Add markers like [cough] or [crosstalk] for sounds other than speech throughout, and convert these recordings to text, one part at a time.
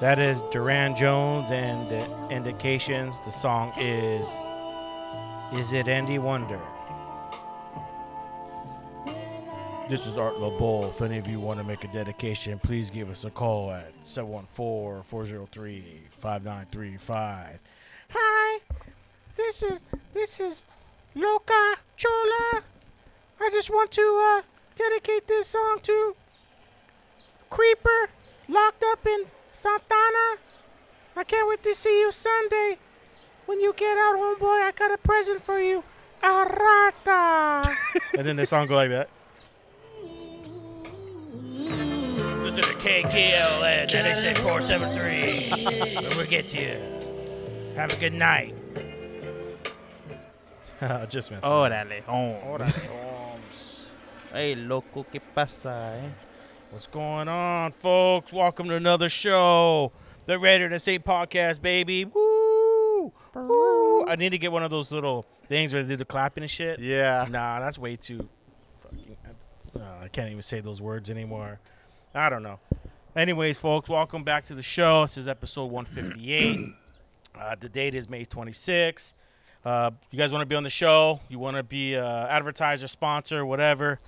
That is Durand Jones and the Indications. The song is Is It Any Wonder? This is Art Laboe. If any of you want to make a dedication, please give us a call at 714 403 5935. Hi, this is this is Loca Chola. I just want to uh, dedicate this song to Creeper locked up in Santana. I can't wait to see you Sunday. When you get out, homeboy, I got a present for you. A rata. [laughs] and then the song go like that. Listen to KKLN 96473. And we'll get to you. Have a good night. [laughs] Just messing. Órale, Holmes. Órale, Holmes. Hey, loco, ¿qué pasa, eh? What's going on, folks? Welcome to another show. The Raider to Saint podcast, baby. Woo! Woo! I need to get one of those little things where they do the clapping and shit. Yeah. Nah, that's way too fucking. Uh, I can't even say those words anymore. I don't know. Anyways, folks, welcome back to the show. This is episode 158. [clears throat] uh, the date is May 26. Uh, you guys want to be on the show? You want to be uh, advertiser, sponsor, whatever?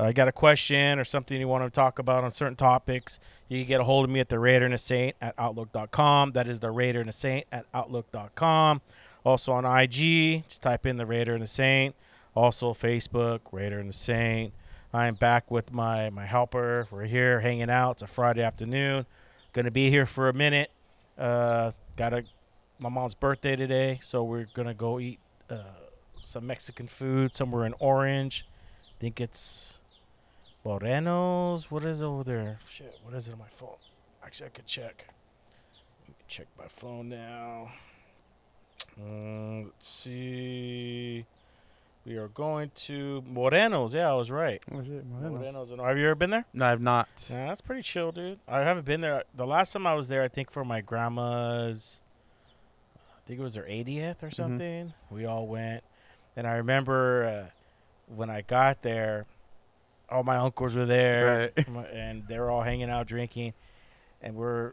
Uh, got a question or something you want to talk about on certain topics? You can get a hold of me at the Raider and the Saint at Outlook.com. That is the Raider and the Saint at Outlook.com. Also on IG, just type in the Raider and the Saint. Also Facebook, Raider and the Saint. I am back with my my helper. We're here hanging out. It's a Friday afternoon. Gonna be here for a minute. Uh, got a my mom's birthday today, so we're gonna go eat uh, some Mexican food somewhere in Orange. I think it's Moreno's. What is over there? Shit, what is it on my phone? Actually, I could check. Let me check my phone now. Uh, let's see. We are going to Moreno's. Yeah, I was right. Oh shit, Moreno's. Have you ever been there? No, I've not. Yeah, that's pretty chill, dude. I haven't been there. The last time I was there, I think for my grandma's, I think it was her 80th or something. We all went, and I remember uh, when I got there, all my uncles were there, Right. [laughs] and they were all hanging out drinking, and we're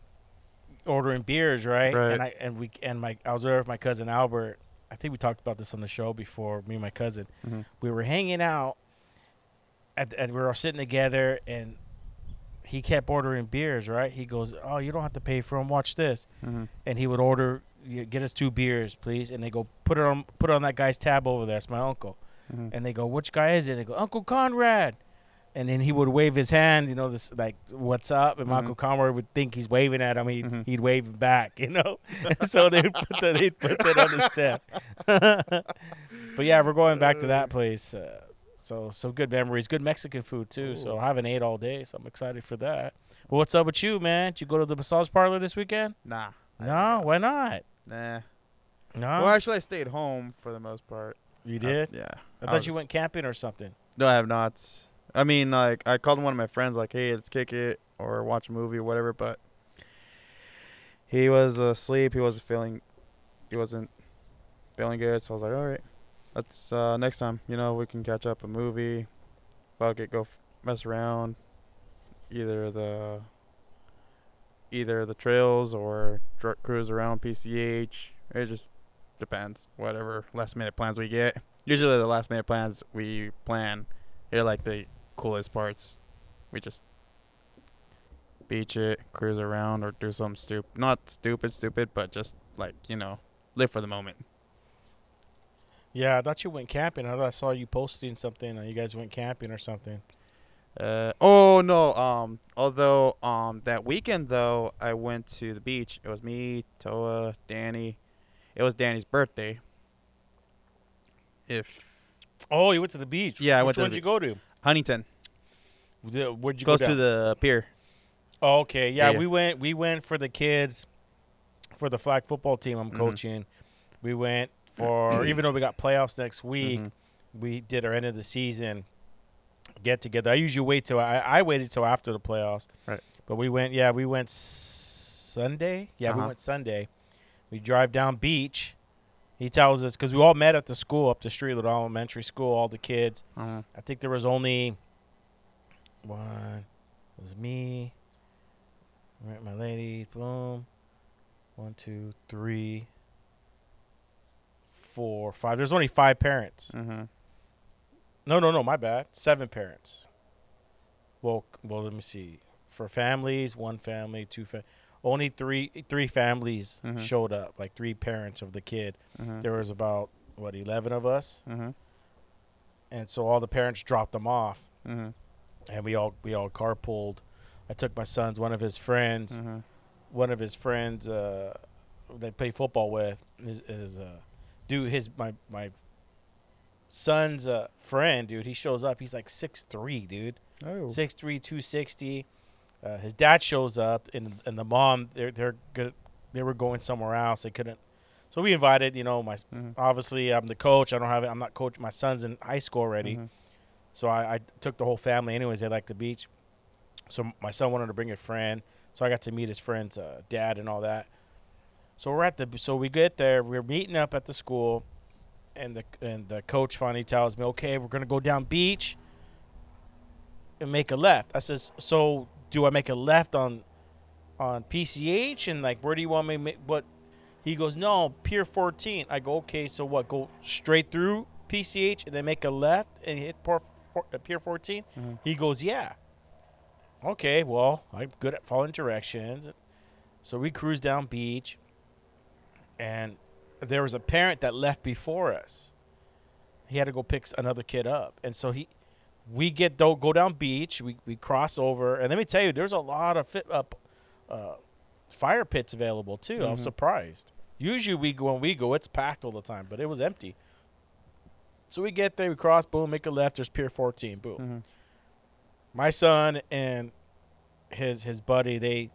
ordering beers, right? Right. And I and we and my I was there with my cousin Albert. I think we talked about this on the show before. Me and my cousin, Mhm. we were hanging out. At, at we were all sitting together, and he kept ordering beers. Right? He goes, "Oh, you don't have to pay for them. Watch this." Mm-hmm. And he would order, "Get us two beers, please." And they go, "Put it on, put it on that guy's tab over there." It's my uncle. Mhm. And they go, "Which guy is it?" And they go, "Uncle Conrad." And then he would wave his hand, you know, this like, "What's up?" And my Mhm. Uncle Conrad would think he's waving at him. He'd, Mhm. he'd wave back, you know. [laughs] so they'd put that, they'd put that on his tab. [laughs] but yeah, we're going back to that place. Uh, so some good memories, good Mexican food too. So I haven't ate all day, so I'm excited for that. Well, what's up with you, man? Did you go to the massage parlor this weekend? Nah. No, why not? Nah. No, Well, actually, I stayed home for the most part. you Uh, did. yeah. I I thought you went camping or something. No, I have not. I mean, like, I called one of my friends, like, hey, let's kick it or watch a movie or whatever, but he was asleep. He wasn't feeling, he wasn't feeling good. So I was like, all right, let's, uh, next time, you know, we can catch up a movie, fuck it, go f- mess around, either the, either the trails or cruise around PCH. It just depends, whatever last minute plans we get. Usually the last minute plans we plan they're like the coolest parts. We just beach it, cruise around, or do something stupid. Not stupid, stupid, but just like you know, live for the moment. Yeah, I thought you went camping. I thought I saw you posting something. You guys went camping or something. Uh, oh no. Um, although um that weekend though, I went to the beach. It was me, Toa, Danny. It was Danny's birthday. If Oh, you went to the beach. Yeah, I Which went to one the did you go to? Huntington Where'd you goes go to the pier. Oh, okay. Yeah, Yeah, we went. We went for the kids, for the flag football team I'm Mhm. coaching. We went for [clears throat] even though we got playoffs next week. Mhm. We did our end of the season get together. I usually wait till I, I waited till after the playoffs. Right. But we went. Yeah, we went Sunday. Yeah, we Uh-huh. went Sunday. We drive down beach. He tells us because we all met at the school up the street, little elementary school, all the kids. Uh-huh. I think there was only one. It was me. Right, my lady. Boom. One, two, three, four, five. There's only five parents. Mhm. No, no, no. My bad. Seven parents. Well, well. Let me see. For families, one family, two fa- Only three three families Mhm. showed up. Like three parents of the kid. Mhm. There was about what eleven of us, Mhm. and so all the parents dropped them off. Mhm. and we all we all carpooled. I took my son's one of his friends, Mhm. one of his friends uh, that play football with is, is uh, dude his my my son's uh, friend dude. He shows up. He's like six three, dude. Oh. Six three, two sixty. Uh, his dad shows up, and and the mom they're they're good. They were going somewhere else. They couldn't. So we invited, you know, my Mhm. obviously I'm the coach. I don't have it. I'm not coach. My son's in high school already. Mhm. So I, I took the whole family. Anyways, they like the beach. So my son wanted to bring a friend. So I got to meet his friend's uh, dad and all that. So we're at the so we get there. We're meeting up at the school, and the and the coach finally tells me, "Okay, we're gonna go down beach and make a left." I says, "So do I make a left on on PCH and like where do you want me? To make, what?" He goes, "No, Pier 14." I go, "Okay, so what? Go straight through PCH and then make a left and hit Pier, uh, Pier 14?" Mhm. He goes, "Yeah." Okay, well, I'm good at following directions. So we cruise down beach, and there was a parent that left before us. He had to go pick another kid up, and so he, we get do go down beach. We we cross over, and let me tell you, there's a lot of fit up, uh, fire pits available too. I was Mhm. surprised. Usually we go when we go, it's packed all the time, but it was empty. So we get there, we cross, boom, make a left. There's Pier 14, boom Mhm. my son and his his buddy they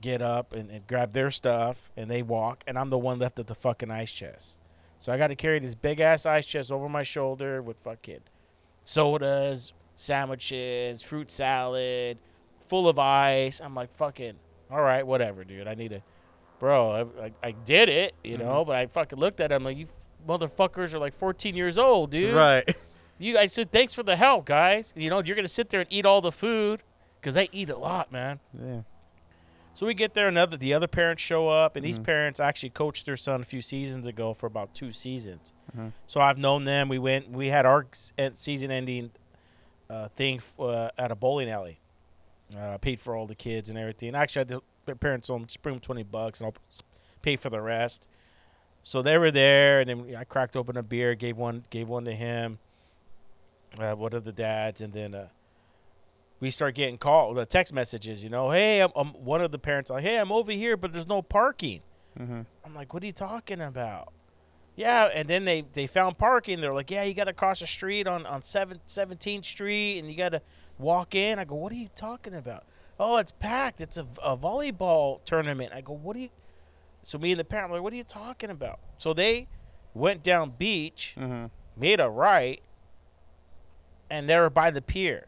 get up and, and grab their stuff and they walk and i'm the one left at the fucking ice chest So I got to carry this big ass ice chest over my shoulder with fucking sodas, sandwiches, fruit salad, full of ice. I'm like, fucking, all right, whatever, dude. I need to, bro. I, I, I did it, you know, but I fucking looked at him like, you motherfuckers are like 14 years old, dude. Right. [laughs] You guys said thanks for the help, guys. You know, you're gonna sit there and eat all the food because they eat a lot, man. Yeah. So we get there, another the other parents show up, and Mm-hmm. these parents actually coached their son a few seasons ago for about two seasons. Mhm. So I've known them. We went, we had our season ending uh, thing f- uh, at a bowling alley. Uh, paid for all the kids and everything. Actually, I the their parents bring them twenty bucks, and I'll pay for the rest. So they were there, and then I cracked open a beer, gave one, gave one to him. Uh, one of the dads, and then uh, we start getting called the text messages. You know, hey, I'm, I'm one of the parents like, hey, I'm over here, but there's no parking. Mm-hmm. I'm like, what are you talking about? Yeah, and then they they found parking. They're like, yeah, you got to cross the street on on seven, 17th Street, and you got to walk in. I go, what are you talking about? Oh, it's packed. It's a, a volleyball tournament. I go, what are you? So me and the parent, I'm like, what are you talking about? So they went down beach, Mm-hmm. made a right, and they were by the pier,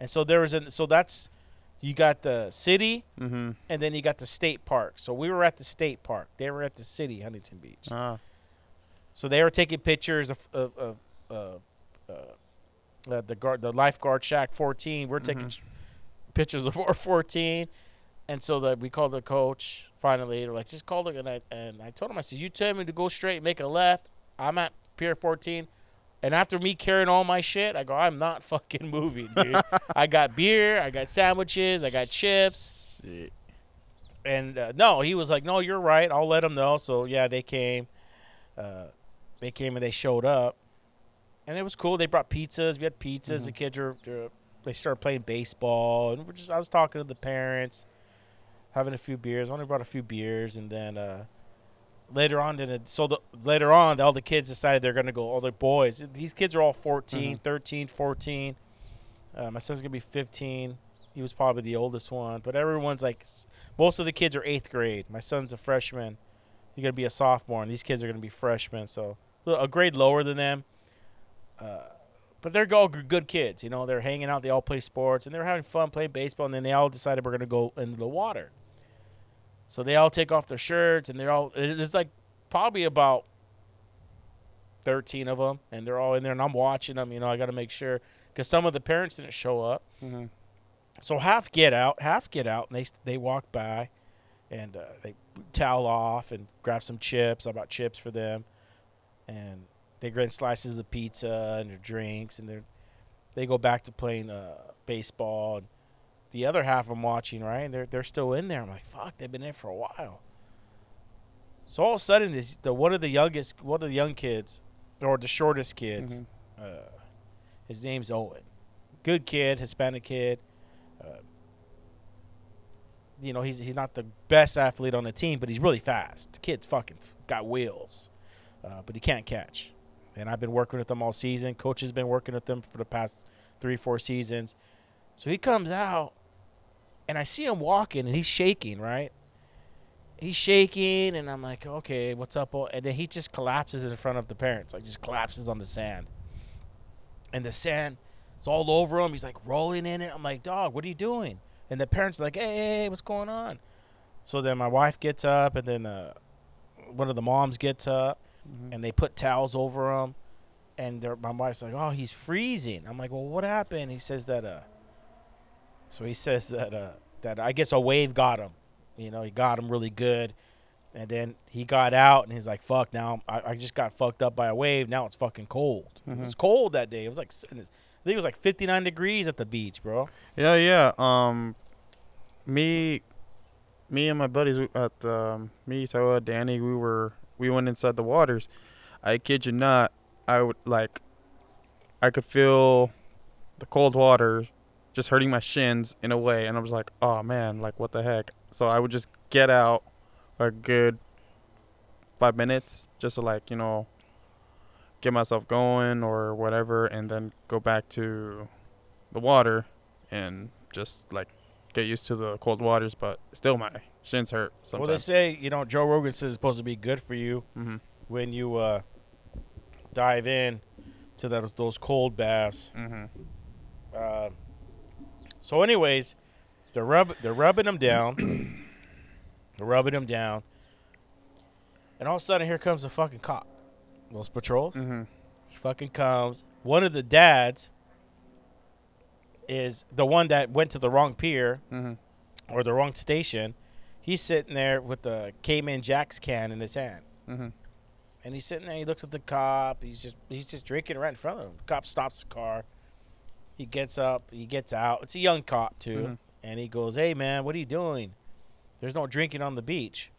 and so there was a so that's you got the city Mm-hmm. and then you got the state park. So we were at the state park. They were at the city, Huntington Beach. Ah. So they were taking pictures of, of, of uh, uh, uh, the guard, the lifeguard shack 14. We're taking Mhm. [laughs] pictures of our 14, and so that we called the coach. Finally, they're like, just call the and I and I told him I said, you tell me to go straight, make a left. I'm at Pier 14. And after me carrying all my shit, I go, I'm not [laughs] fucking moving, dude. [laughs] I got beer, I got sandwiches, I got chips. And uh, no, he was like, no, you're right. I'll let them know. So yeah, they came. Uh, they came and they showed up, and it was cool. They brought pizzas. We had pizzas. The kids were they started playing baseball, and we're just I was talking to the parents, having a few beers. I only brought a few beers, and then uh, later on, then so the, later on, all the kids decided they're gonna go. All the boys, these kids are all 14, 13, 14. Uh, my son's gonna be 15. He was probably the oldest one, but everyone's like, most of the kids are eighth grade. My son's a freshman. He's gonna be a sophomore, and these kids are gonna be freshmen, so a grade lower than them. Uh, but they're all good kids, you know. They're hanging out. They all play sports, and they're having fun playing baseball. And then they all decided we're gonna go into the water. So they all take off their shirts, and they're all. It's like probably about thirteen of them, and they're all in there, and I'm watching them. You know, I got to make sure because some of the parents didn't show up. Mm-hmm. So half get out, half get out, and they they walk by, and uh, they towel off and grab some chips. I bought chips for them, and they grab slices of pizza and their drinks, and they they go back to playing uh, baseball. And the other half I'm watching, right? And they're they're still in there. I'm like, fuck, they've been in for a while. So all of a sudden, this the one of the youngest, one of the young kids, or the shortest kids, Mhm. uh, his name's Owen. Good kid, Hispanic kid. Uh, you know, he's he's not the best athlete on the team, but he's really fast. The kid's fucking got wheels, uh, but he can't catch. And I've been working with them all season. Coach has been working with them for the past three, four seasons. So he comes out, and I see him walking, and he's shaking, right? He's shaking, and I'm like, okay, what's up? And then he just collapses in front of the parents, like just collapses on the sand. And the sand it's all over him. He's like rolling in it. I'm like, dog, what are you doing? And the parents are like, hey, hey, hey, what's going on? So then my wife gets up, and then uh, one of the moms gets up, Mhm. and they put towels over him. And my wife's like, oh, he's freezing. I'm like, well, what happened? He says that. Uh, so he [laughs] says that uh, that I guess a wave got him. You know, he got him really good. And then he got out, and he's like, "Fuck! Now I, I just got fucked up by a wave. Now it's fucking cold. It was cold that day. It was like s- in his- I think it was like 59 degrees at the beach, bro. Yeah, yeah. Um, me, me and my buddies at the, um, me, Toa, Danny, we were we went inside the waters. I kid you not, I would like, I could feel the cold water just hurting my shins in a way, and I was like, oh man, like what the heck? So I would just get out a good five minutes just to like you know get myself going or whatever, and then go back to the water and just like get used to the cold waters. But still, my shins hurt Well, they say you know Joe Rogan says it's supposed to be good for you hmm when you uh, dive in to those those cold baths. Mm-hmm. Uh, so, anyways, they're rub they're rubbing them down. [coughs] they're rubbing them down, and all of a sudden, here comes a fucking cop. Those patrols. Mm-hmm. He fucking comes. One of the dads is the one that went to the wrong pier Mm-hmm. or the wrong station. He's sitting there with the Cayman Jack's can in his hand. Mm-hmm. And he's sitting there. He looks at the cop. He's just he's just drinking right in front of him. The cop stops the car. He gets up. He gets out. It's a young cop too, Mhm. and he goes, "Hey man, what are you doing? There's no drinking on the beach."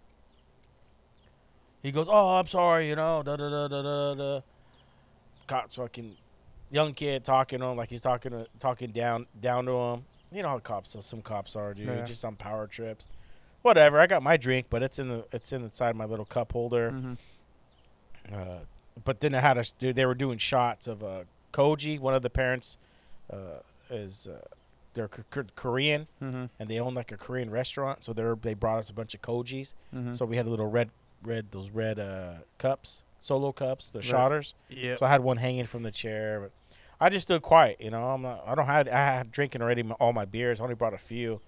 He goes, "Oh, I'm sorry, you know." Da da da da da da. Cop's fucking young kid talking to him like he's talking to, talking down down to him. You know how cops some cops are, dude. Yeah. Just on power trips. Whatever. I got my drink, but it's in the it's in inside my little cup holder. Mm-hmm. Uh, but then they had a they they were doing shots of uh, Koji. One of the parents uh, is uh, they're K- Korean Mm-hmm. and they own like a Korean restaurant. So they they brought us a bunch of Kojis. Mm-hmm. So we had a little red red those red uh, cups, solo cups, the Right. shotters. yeah. So I had one hanging from the chair, but I just stood quiet. You know, I'm not. I don't have. I had drinking already my, all my beers. I only brought a few.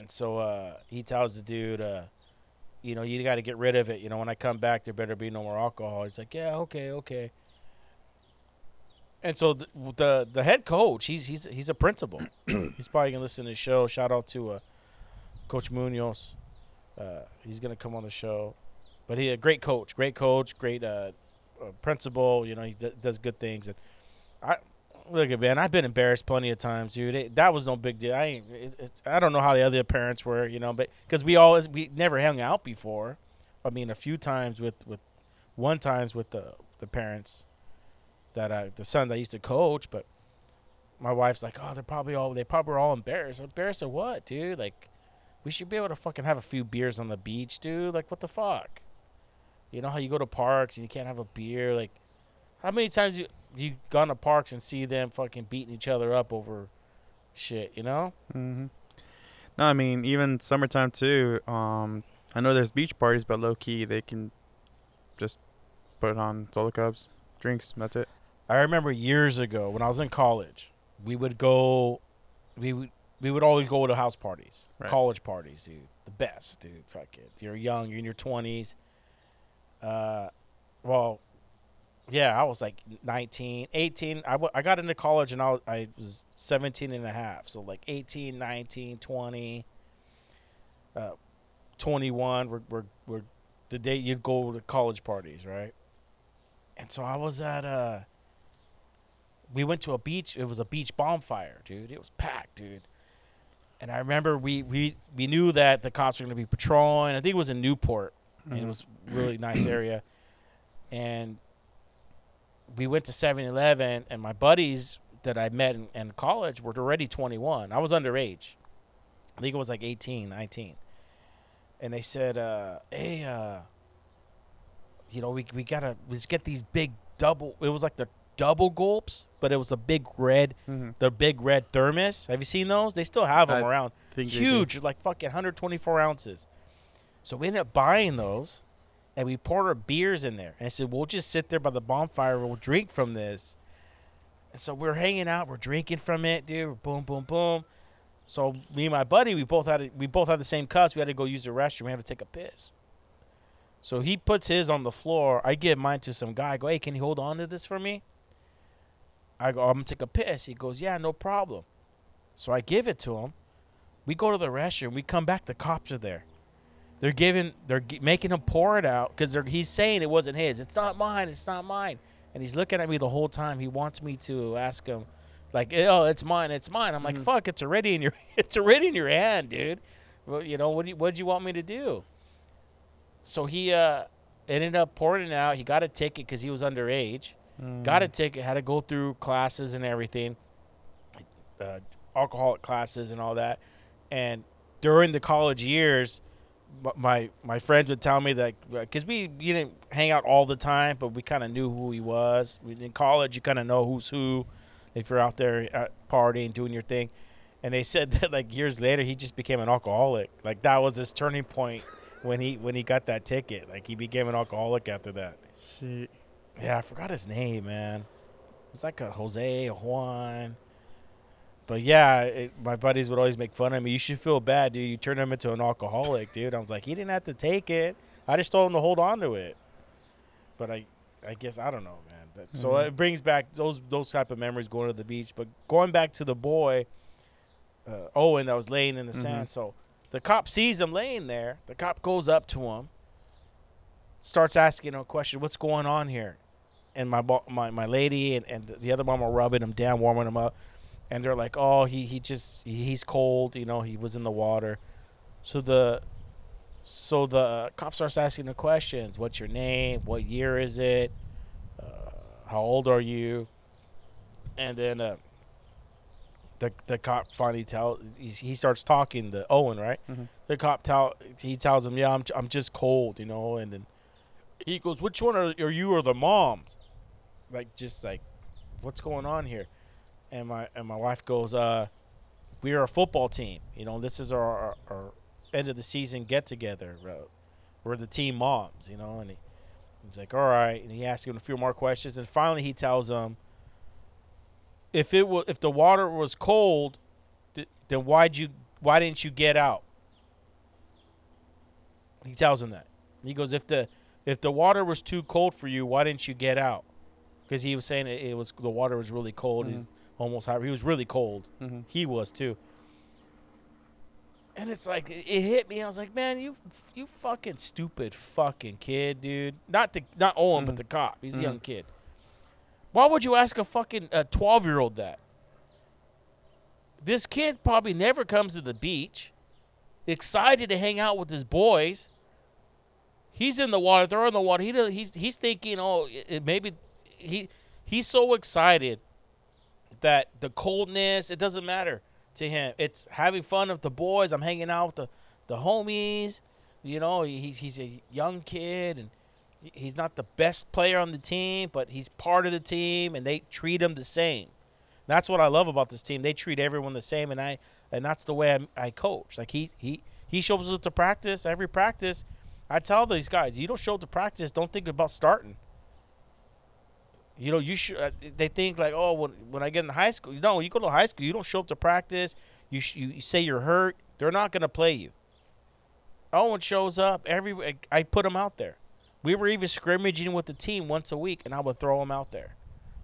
And so uh, he tells the dude, uh, you know, you got to get rid of it. You know, when I come back, there better be no more alcohol. He's like, yeah, okay, okay. And so the the, the head coach, he's he's he's a principal. [clears throat] he's probably gonna listen to the show. Shout out to uh, Coach Munoz. Uh, he's gonna come on the show, but he a great coach, great coach, great uh, uh, principal. You know, he d- does good things. And I look at man, I've been embarrassed plenty of times, dude. It, that was no big deal. I it, I don't know how the other parents were, you know, but because we always we never hung out before. I mean, a few times with with one times with the the parents that I the son that I used to coach, but my wife's like, oh, they're probably all they probably were all embarrassed. Embarrassed of what, dude? Like, we should be able to fucking have a few beers on the beach, dude. Like, what the fuck? You know how you go to parks and you can't have a beer? Like, how many times you you gone to parks and see them fucking beating each other up over shit? You know? Mm-hmm. No, I mean even summertime too. Um, I know there's beach parties, but low key they can just put on solo cups, drinks. That's it. I remember years ago when I was in college, we would go, we would we would always go to house parties, Right. college parties, dude. The best, dude. Fuck it. You're young. You're in your twenties. Uh, well, yeah, I was like 19, 18. I, w- I got into college and I was, I was 17 and a half. So like 18, 19, 20, uh, 21 were, were, were the day you'd go to college parties, right? And so I was at uh we went to a beach. It was a beach bonfire, dude. It was packed, dude. And I remember we we we knew that the cops were going to be patrolling. I think it was in Newport. And it was really nice area. And we went to 7-Eleven and my buddies that I met in, in college were already 21. I was underage. I think it was like 18, 19. And they said, uh, "Hey, uh, you know, we we gotta let's get these big double. It was like the double gulps, but it was a big red, Mm-hmm. the big red thermos. Have you seen those? They still have them I around. Huge, like fucking 124 ounces. So we ended up buying those, and we poured our beers in there. And I said, we'll just sit there by the bonfire. We'll drink from this. And so we're hanging out. We're drinking from it, dude. Boom, boom, boom. So me and my buddy, we both had we both had the same cups. We had to go use the restroom. We had to take a piss. So he puts his on the floor. I give mine to some guy. I go, hey, can you hold on to this for me? I go, I'm gonna take a piss. He goes, yeah, no problem. So I give it to him. We go to the restroom. We come back. The cops are there. They're giving, they're g- making him pour it out because he's saying it wasn't his. It's not mine. It's not mine. And he's looking at me the whole time. He wants me to ask him, like, oh, it's mine. It's mine. I'm like, Mhm. fuck, it's already in your, [laughs] it's already in your hand, dude. Well, you know what? Do you, what do you want me to do? So he uh, ended up pouring it out. He got a ticket because he was underage got a Mm. ticket, had to go through classes and everything, uh, alcoholic classes and all that. And during the college years, my my friends would tell me that uh, because we you didn't hang out all the time, but we kind of knew who he was. In college, you kind of know who's who if you're out there at partying, doing your thing. And they said [laughs] that like years later, he just became an alcoholic. Like that was his turning point when he when he got that ticket. Like he became an alcoholic after that. She, Yeah, I forgot his name, man. It's like a Jose, a Juan. But yeah, it, my buddies would always make fun of me. You should feel bad, dude. You turned him into an alcoholic, dude. I was like, he didn't have to take it. I just told him to hold on to it. But I, I guess I don't know, man. But, So Mhm. it brings back those those type of memories going to the beach. But going back to the boy, uh, Owen, that was laying in the Mhm. sand. So the cop sees him laying there. The cop goes up to him, starts asking him a question. What's going on here? And my my my lady and, and the other mom are rubbing him down, warming him up, and they're like, "Oh, he he just he, he's cold. You know, he was in the water." So the so the cop starts asking the questions. What's your name? What year is it? Uh, how old are you? And then uh, the the cop finally tells he, he starts talking to Owen, right? Mhm. The cop tell he tells him, "Yeah, I'm I'm just cold, you know." And then he goes, "Which one are, are you or the moms?" Like just like, what's going on here? And my and my wife goes, "Uh, we are a football team. You know, this is our, our, our end of the season get together. We're the team moms, you know." And he, he's like, "All right." And he asks him a few more questions, and finally he tells him, "If it was if the water was cold, th- then why'd you why didn't you get out?" He tells him that. He goes, "If the if the water was too cold for you, why didn't you get out?" Because he was saying it, it was the water was really cold. Mhm. Almost hot. He was really cold. Mhm. He was too. And it's like it it hit me. I was like, man, you you fucking stupid fucking kid, dude. Not the not Owen, but Mhm. the cop. He's a Mhm. young kid. Why would you ask a fucking a twelve year old that? This kid probably never comes to the beach, excited to hang out with his boys. He's in the water. They're in the water. He does- he's he's thinking, oh, it, it maybe he he's so excited that the coldness it doesn't matter to him. It's having fun with the boys. I'm hanging out with the the homies. You know, he's he's a young kid and he's not the best player on the team, but he's part of the team and they treat him the same. That's what I love about this team. They treat everyone the same, and I and that's the way I, I coach. Like he he he shows up to practice every practice. I tell these guys, you don't show up to practice, don't think about starting. You know, you should. Uh, they think like, oh, when when I get in high school, no, you go to high school, you don't show up to practice. You sh- you, say you're hurt, they're not gonna play you. Owen shows up every. I put him out there. We were even scrimmaging with the team once a week, and I would throw him out there.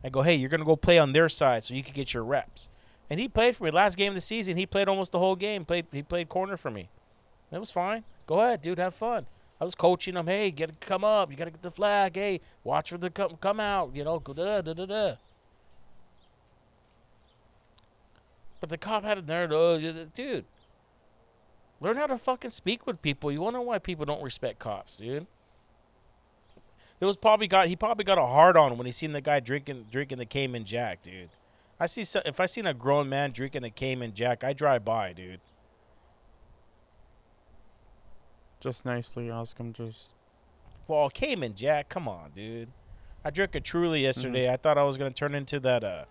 I go, hey, you're gonna go play on their side so you can get your reps. And he played for me last game of the season. He played almost the whole game. Played he played corner for me. It was fine. Go ahead, dude. Have fun. I was coaching him. Hey, get come up. You gotta get the flag. Hey, watch for the come come out. You know, da da da da. But the cop had a nerd. Oh, dude. Learn how to fucking speak with people. You wonder why people don't respect cops, dude. It was probably got he probably got a hard on when he seen the guy drinking drinking the Cayman Jack, dude. I see if I seen a grown man drinking a Cayman Jack, I drive by, dude. Just nicely ask him. Just Well, Cayman Jack, come on, dude. I drank a Truly yesterday. I thought I was gonna turn into that uh,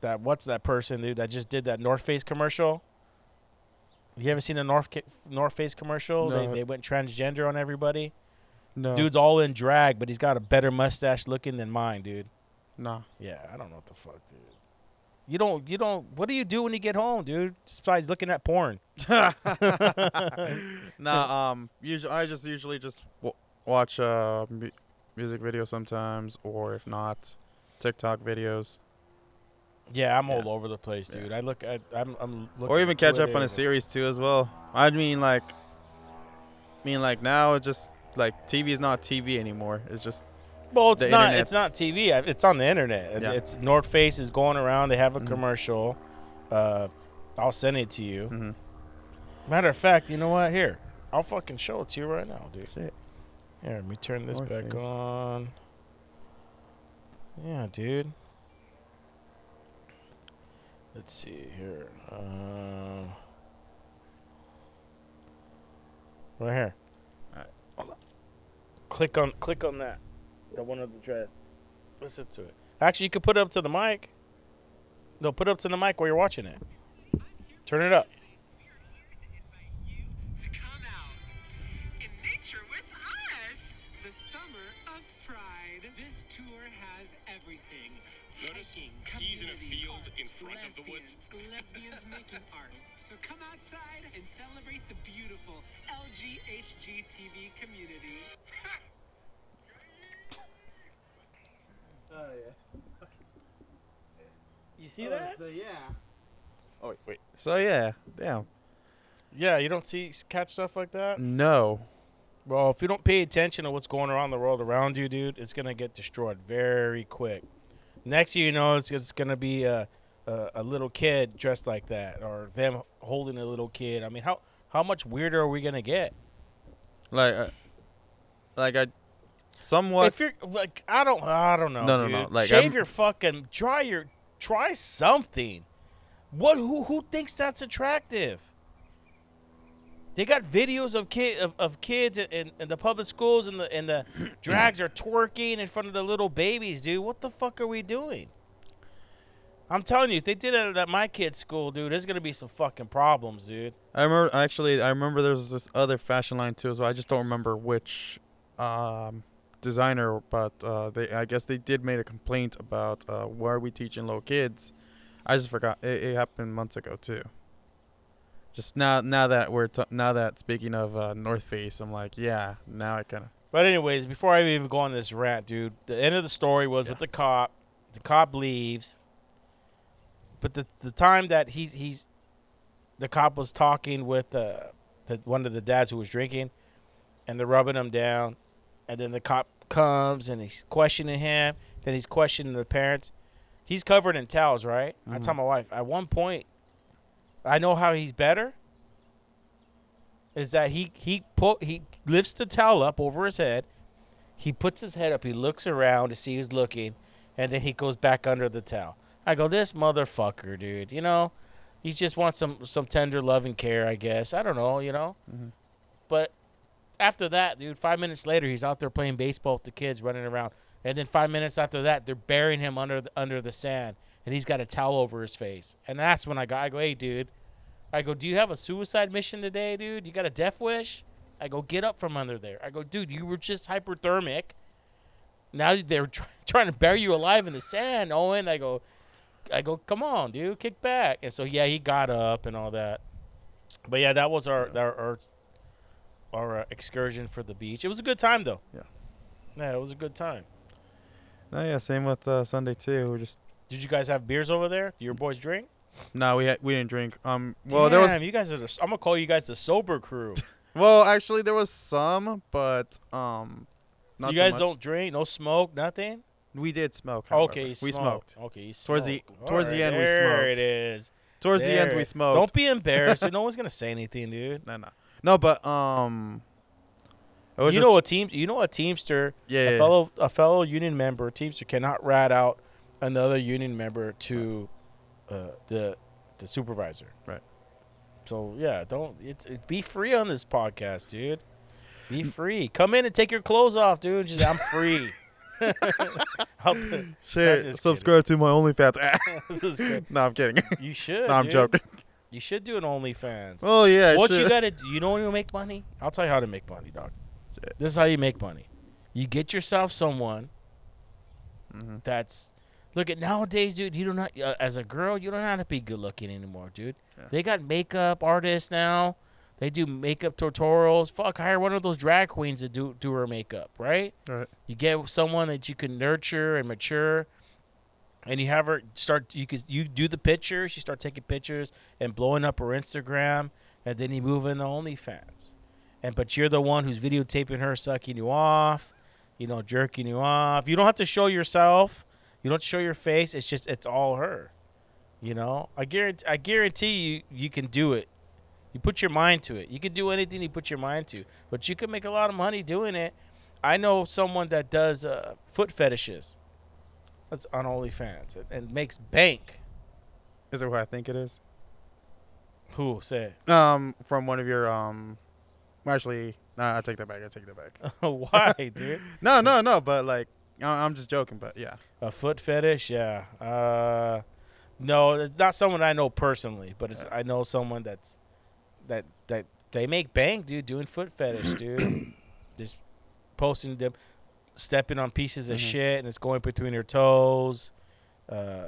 that what's that person, dude, that just did that North Face commercial. You ever seen a North North Face commercial? They they went transgender on everybody. no, Dude's all in drag, but he's got a better mustache looking than mine, dude. Nah. Yeah, I don't know what the fuck, dude. You don't, you don't. What do you do when you get home, dude? Besides looking at porn. [laughs] [laughs] nah. Um. Usually, I just usually just w- watch uh mu- music videos sometimes, or if not, TikTok videos, Yeah, I'm Yeah. all over the place, dude. I look at, I'm, I'm looking. or even catch up on a series too as well. I mean, like, I mean, like now it's just like TV is not TV anymore. It's just Well, it's the not. It's not TV. It's on the internet. It's, Yeah. it's North Face is going around. They have a Mhm. commercial. Uh, I'll send it to you. mhm. Matter of fact, you know what? Here, I'll fucking show it to you right now, dude. Shit. Here, let me turn this North back Face. on. Yeah, dude. Let's see here. Um, right here. Alright. Hold on. Click on click on that. The one of the dress. Listen to it. Actually, you could put it up to the mic. No, put it up to the mic while you're watching it. Turn it up. So come outside and celebrate the beautiful LGHGTV community. You see that? So yeah. Oh wait, wait. So yeah, damn. Yeah, you don't see catch stuff like that. No. Well, if you don't pay attention to what's going on in the world around you, dude, it's gonna get destroyed very quick. Next thing you know, it's, it's gonna be a, a a little kid dressed like that, or them holding a little kid. I mean, how how much weirder are we gonna get? Like, uh, like I, somewhat. If you're like, I don't, I don't know, No, no, dude. no, like, Shave I'm- your fucking, try your, try something. What? Who? Who thinks that's attractive? They got videos of kid of, of kids in, in, the public schools and the and the [clears throat] drags are twerking in front of the little babies, dude. What the fuck are we doing? I'm telling you, if they did it at my kid's school, dude, there's gonna be some fucking problems, dude. I remember actually. I remember there was this other fashion line too, as well. I just don't remember which um, designer, but uh, they. I guess they did made a complaint about uh, why are we teaching little kids. I just forgot. It, it happened months ago too. Just now, now that we're t- now that speaking of uh, North Face, I'm like, yeah. Now I kind of. But anyways, before I even go on this rant, dude, the end of the story was with the cop. The cop leaves. But the the time that he's he's the cop was talking with uh, the one of the dads who was drinking and they're rubbing him down and then the cop comes and he's questioning him, then he's questioning the parents. He's covered in towels, right? I mm-hmm. tell my wife, at one point I know how he's better is that he he put he lifts the towel up over his head. He puts his head up. He looks around to see who's looking, and then he goes back under the towel. I go, this motherfucker, dude. You know, he just wants some some tender loving care. I guess I don't know. You know, mm-hmm. but after that, dude, five minutes later, he's out there playing baseball with the kids, running around, and then five minutes after that, they're burying him under the, under the sand, and he's got a towel over his face. And that's when I go, I go, hey, dude. I go, do you have a suicide mission today, dude? You got a death wish? I go, get up from under there. I go, dude, you were just hyperthermic. Now they're [laughs] try- trying to bury you alive in the sand, Owen. I go, I go, come on, dude, kick back. And so yeah, he got up and all that. But yeah, that was our our our, our uh, excursion for the beach. It was a good time though. Yeah. Yeah, it was a good time. No, yeah, same with uh, Sunday too. We just Did you guys have beers over there? Do your boys drink? no, we had, we didn't drink. Um, well, there was Damn, you guys are. The, I'm gonna call you guys the sober crew. [laughs] well, actually, there was some, but um, not you guys don't drink, no smoke, nothing. We did smoke. however. Okay, we smoked. smoked. Okay, you Towards the- smoked. towards the Alright, end, we smoked. there it is. Towards the end, we smoked. Don't be embarrassed. [laughs] no one's gonna say anything, dude. No, no, no. But um, You just, know a team. You know a teamster. Yeah, a yeah. fellow a fellow union member, teamster cannot rat out another union member to uh, the the supervisor. Right. So yeah, don't it's it, be free on this podcast, dude. Be free. Come in and take your clothes off, dude. Just I'm free. [laughs] I'll do- Shit, just subscribe to my OnlyFans. this [laughs] is [laughs] no, I'm kidding. You should. no, I'm dude. joking. You should do an OnlyFans. Oh yeah, what you gotta you know when you make money? I'll tell you how to make money, dog. This is how you make money. You get yourself someone Mhm. that's look at nowadays, dude. You don't have, uh, as a girl, you don't have to be good looking anymore, dude. Yeah. They got makeup artists now. They do makeup tutorials. Fuck, hire one of those drag queens to do do her makeup, right? Right. You get someone that you can nurture and mature, and you have her start. You could you do the pictures. You start taking pictures and blowing up her Instagram, and then you move into OnlyFans. And but you're the one who's videotaping her sucking you off, you know, jerking you off. You don't have to show yourself. You don't show your face. It's just it's all her. You know, I guarantee I guarantee you you can do it. You put your mind to it. You can do anything you put your mind to. But you can make a lot of money doing it. I know someone that does uh, foot fetishes. That's on OnlyFans and, and makes bank. Is it what I think it is? Who say? Um, from one of your um, actually, nah, I take that back. I take that back. [laughs] Why, dude? [laughs] no, no, no. But like, I- I'm just joking. But yeah, A foot fetish? Yeah. Uh, no, it's not someone I know personally, but it's I know someone that's that that they make bank, dude, doing foot fetish, dude. [coughs] Just posting them, stepping on pieces of Mhm. shit, and it's going between her toes, uh,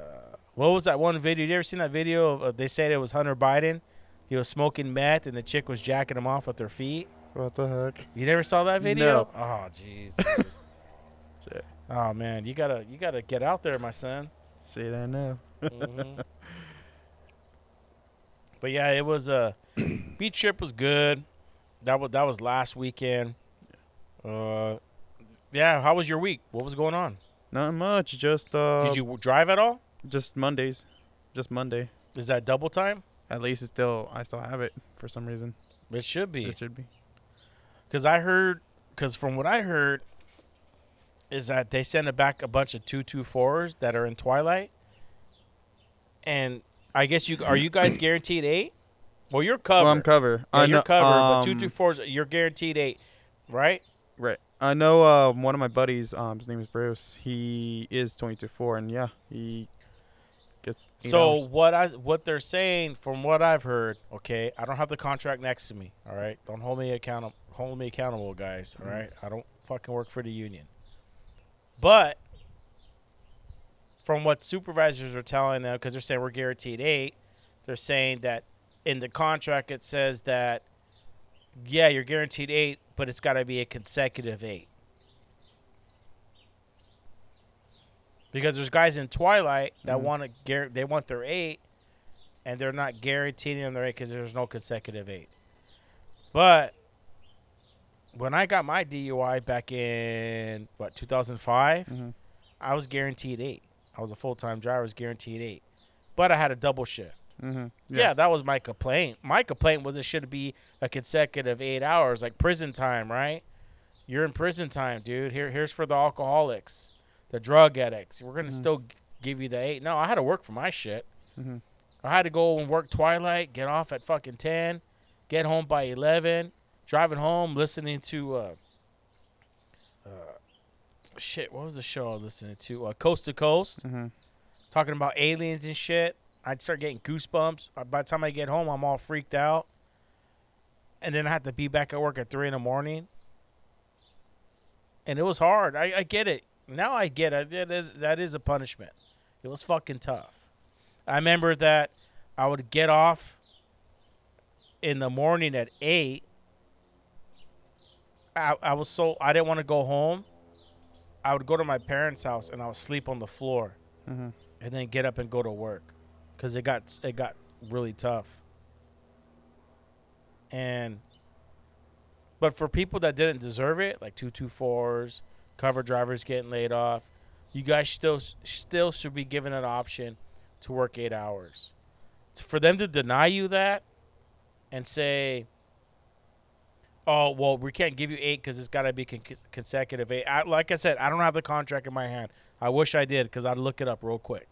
what was that one video? You ever seen that video? Of, uh, they said it was Hunter Biden. He was smoking meth, and the chick was jacking him off with her feet. What the heck? You never saw that video? No. Oh, jeez. [laughs] oh man, you gotta you gotta get out there, my son. See that now. Mhm. [laughs] but yeah, it was a [coughs] beach trip was good. That was that was last weekend. Uh, yeah. How was your week? What was going on? Not much. Just uh, Did you drive at all? just Mondays, just Monday. Is that double time? At least it's still I still have it for some reason. It should be. It should be. Because I heard, because from what I heard, is that they sent back a bunch of two two fours that are in Twilight, and I guess you are you guys [coughs] guaranteed eight? Well, you're covered. Well, I'm covered. Yeah, I you're know, covered, but two um, two fours, you're guaranteed eight, right? Right. I know uh, one of my buddies, um, his name is Bruce. He is 22-4, and yeah, he gets So hours. what I what they're saying, from what I've heard, okay, I don't have the contract next to me. All right, don't hold me accountable. Hold me accountable, guys. All right, I don't fucking work for the union. But from what supervisors are telling them, because they're saying we're guaranteed eight, they're saying that in the contract it says that yeah, you're guaranteed eight, but it's got to be a consecutive eight. Because there's guys in Twilight that Mhm. want to they want their eight, and they're not guaranteeing them their eight because there's no consecutive eight. But when I got my DUI back in what 2005, Mhm. I was guaranteed eight. I was a full time driver, I was guaranteed eight, but I had a double shift. Mhm. Yeah. that was my complaint. My complaint was it should be a consecutive eight hours, like prison time, right? You're in prison time, dude. Here, here's for the alcoholics, the drug addicts. We're gonna Mhm. still give you the eight. No, I had to work for my shit. Mhm. I had to go and work twilight, get off at fucking ten, get home by eleven, driving home, listening to uh, uh, shit. What was the show I was listening to? Uh, Coast to Coast Mhm. talking about aliens and shit. I'd start getting goosebumps. Uh, By the time I get home, I'm all freaked out. And then I have to be back at work at three in the morning. And it was hard. I, I get it. Now I get it. That is a punishment. It was fucking tough. I remember that I would get off in the morning at eight. I, I was so I didn't want to go home. I would go to my parents' house and I would sleep on the floor Mhm. and then get up and go to work because it got it got really tough. And but for people that didn't deserve it, like two two fours, cover drivers getting laid off, you guys still still should be given an option to work eight hours. For them to deny you that and say, "Oh, well, we can't give you eight because it's got to be con- consecutive eight. I, like I said, I don't have the contract in my hand. I wish I did because I'd look it up real quick.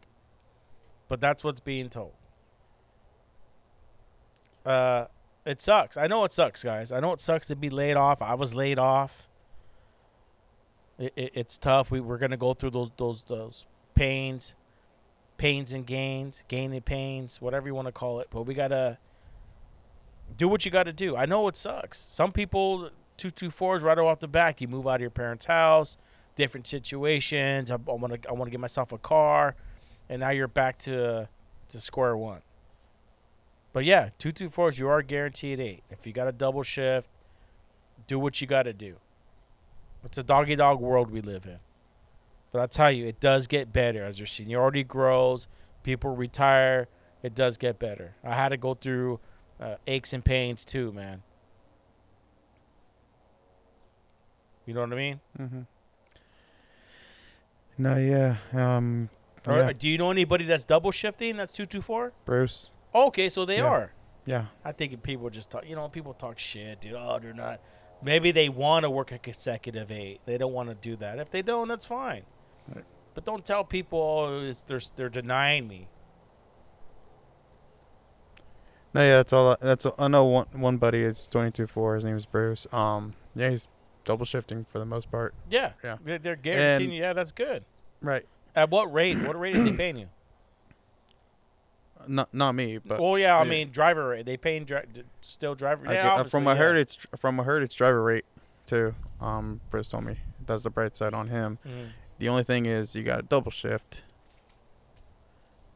But that's what's being told. Uh, it sucks. I know it sucks, guys. I know it sucks to be laid off. I was laid off. It, it, it's tough. We we're gonna go through those those those pains, pains and gains, gain and pains, whatever you want to call it. But we gotta do what you got to do. I know it sucks. Some people two two fours right off the back. You move out of your parents' house, different situations. I want to I want to get myself a car, and now you're back to to square one. But yeah, two two fours. You are guaranteed eight. If you got a double shift, do what you got to do. It's a doggy dog world we live in. But I tell you, it does get better as your seniority grows. People retire. It does get better. I had to go through uh, aches and pains too, man. You know what I mean? Mm-hmm. No, yeah. Um. Or yeah. do you know anybody that's double shifting? That's two two four. Bruce. Okay, so they Yeah. are. Yeah. I think people just talk. You know, people talk shit, dude. Oh, they're not. Maybe they want to work a consecutive eight. They don't want to do that. If they don't, that's fine. Right. But don't tell people oh, it's, they're they're denying me. No, yeah. That's all. That's all, I know. One one buddy is 22-4. His name is Bruce. Um. Yeah, he's double shifting for the most part. Yeah, Yeah. They're, they're guaranteeing. And- yeah, that's good. Right. At what rate? What rate are they paying you? [clears throat] Not not me, but well, yeah, I yeah. mean driver rate. They paying dri- still driver. I Yeah, get- uh, from yeah. heard, it's from I heard, it's driver rate too. Um, Bruce told me that's the bright side on him. Mhm. The only thing is you got a double shift,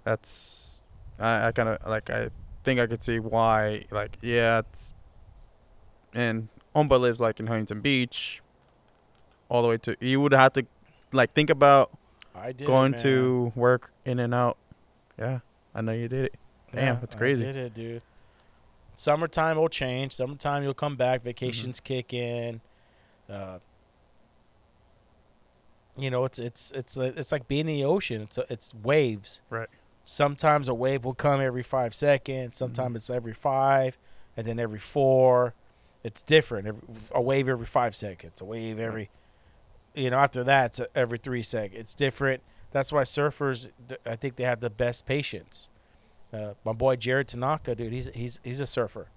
that's I, I kind of like I think I could see why like yeah it's and Omba lives like in Huntington Beach, all the way to you would have to like think about I did it, going man. to work in and out. Yeah, I know you did it. Damn, that's crazy. I did it, dude. Summertime will change. Summertime you'll come back. Vacations Mm-hmm. kick in. Uh, you know, it's it's it's like- it's like being in the ocean. It's it's waves. Right. Sometimes a wave will come every five seconds. Sometimes Mm-hmm. it's every five, and then every four. It's different. Every, a wave every five seconds. A wave every. You know, after that, it's every three seconds. It's different. That's why surfers, I think they have the best patience. Uh, my boy Jared Tanaka, dude, he's he's he's a surfer.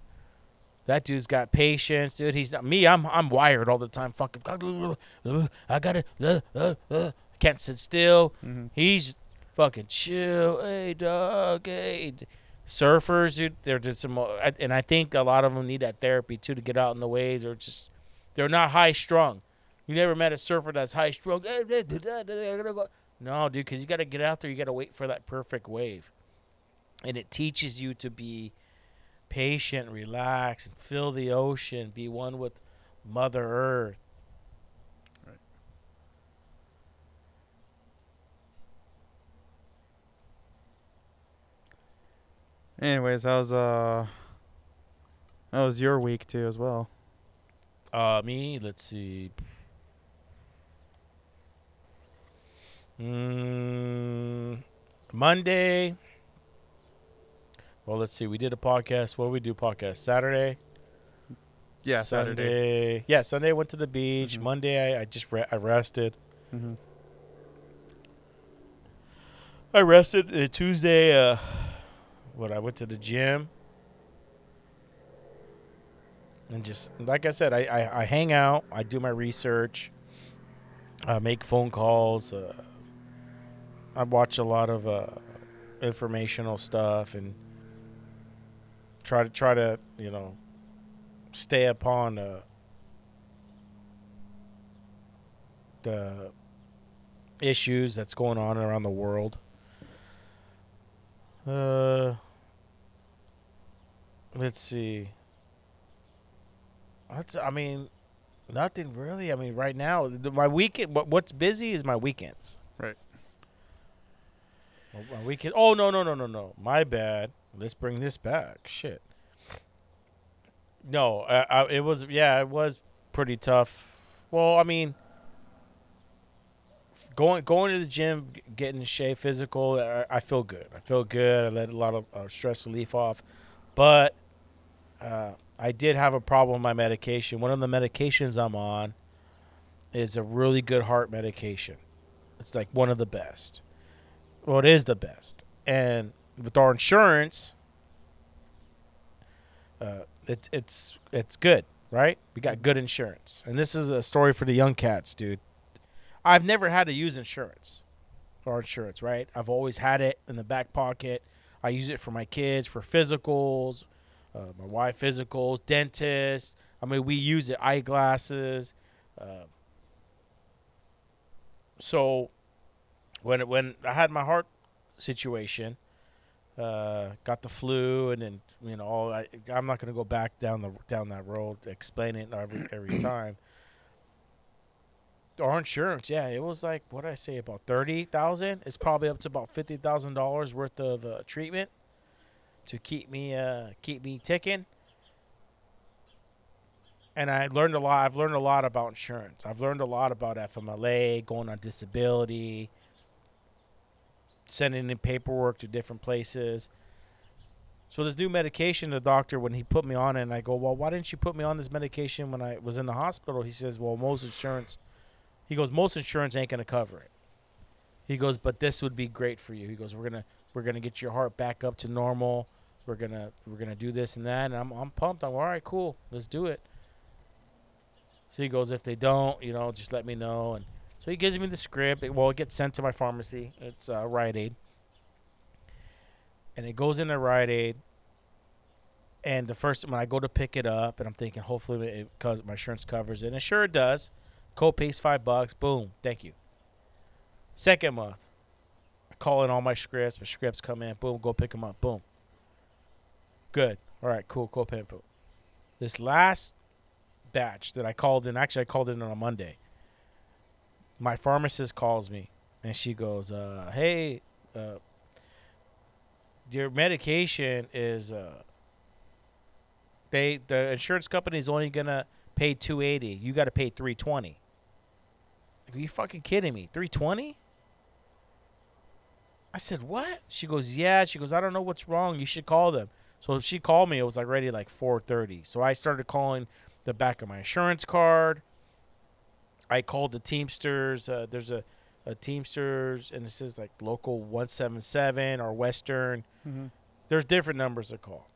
That dude's got patience, dude. He's not me. I'm I'm wired all the time. Fucking, I gotta, uh, uh, uh, can't sit still. Mhm. He's fucking chill. Hey, dog. Hey, surfers, dude. They're just some, and I think a lot of them need that therapy too to get out in the waves, or just they're not high strung. You never met a surfer that's high stroke. No, dude, because you got to get out there. You got to wait for that perfect wave, and it teaches you to be patient, relax, and feel the ocean. Be one with Mother Earth. Anyways, how's uh, how was your week too as well? Uh, me, let's see. Mm, Monday. Well, let's see. We did a podcast. What did we do? Podcast Saturday. Yeah, Saturday. Yeah, Sunday I went to the beach. Mhm. Monday I, I just re- I rested. hmm I rested. Uh, Tuesday, uh, what I went to the gym. And just like I said, I, I, I hang out. I do my research. I make phone calls. Uh, I watch a lot of uh, informational stuff and try to try to you know stay upon uh, the issues that's going on around the world. Uh, let's see. That's I mean, nothing really. I mean, right now, my weekend. What, what's busy is my weekends. Right. My, my weekend. Oh no no no no no. My bad. Let's bring this back. Shit. No, I, I, it was yeah, it was pretty tough. Well, I mean, going going to the gym, getting in shape, physical. I, I feel good. I feel good. I let a lot of uh, stress relief off, but uh, I did have a problem with my medication. One of the medications I'm on is a really good heart medication. It's like one of the best. Well, it is the best, and with our insurance, uh, it, it's it's good, right? We got good insurance, and this is a story for the young cats, dude. I've never had to use insurance or insurance, right? I've always had it in the back pocket. I use it for my kids, for physicals, uh, my wife physicals, dentist. I mean, we use it, eyeglasses. Uh, so when when I had my heart situation, uh, got the flu, and then you know, all I, I'm not gonna go back down the down that road, explain it every every [clears throat] time. Our insurance, yeah, it was like what did I say about thirty thousand. It's probably up to about fifty thousand dollars worth of uh, treatment to keep me uh, keep me ticking. And I learned a lot. I've learned a lot about insurance. I've learned a lot about FMLA, going on disability, sending in paperwork to different places. So this new medication, the doctor, when he put me on it, and I go, well, why didn't you put me on this medication when I was in the hospital? He says, well, most insurance, he goes, most insurance ain't gonna cover it. He goes, but this would be great for you. He goes, we're gonna we're gonna get your heart back up to normal. We're gonna we're gonna do this and that, and I'm I'm pumped. I'm all right, cool, let's do it. So he goes, if they don't, you know, just let me know. And so he gives me the script. It, well, it gets sent to my pharmacy. It's uh, Rite Aid. And it goes into Rite Aid. And the first when I go to pick it up, and I'm thinking, hopefully, it, cause my insurance covers it, and it sure does. Copay's five bucks. Boom, thank you. Second month, I call in all my scripts. My scripts come in. Boom, go pick them up. Boom. Good. All right, cool, cool, pen, boom. This last batch that I called in, actually, I called in on a Monday. My pharmacist calls me and she goes, uh, "Hey, uh, your medication is uh, they the insurance company is only gonna pay two eighty. You got to pay three twenty. Are you fucking kidding me? Three twenty? I said, "What?" She goes, "Yeah." She goes, "I don't know what's wrong. You should call them." So she called me. It was like ready like four thirty. So I started calling the back of my insurance card. I called the Teamsters. Uh, there's a, a Teamsters, and it says like local one seven seven or Western. Mm-hmm. There's different numbers to call,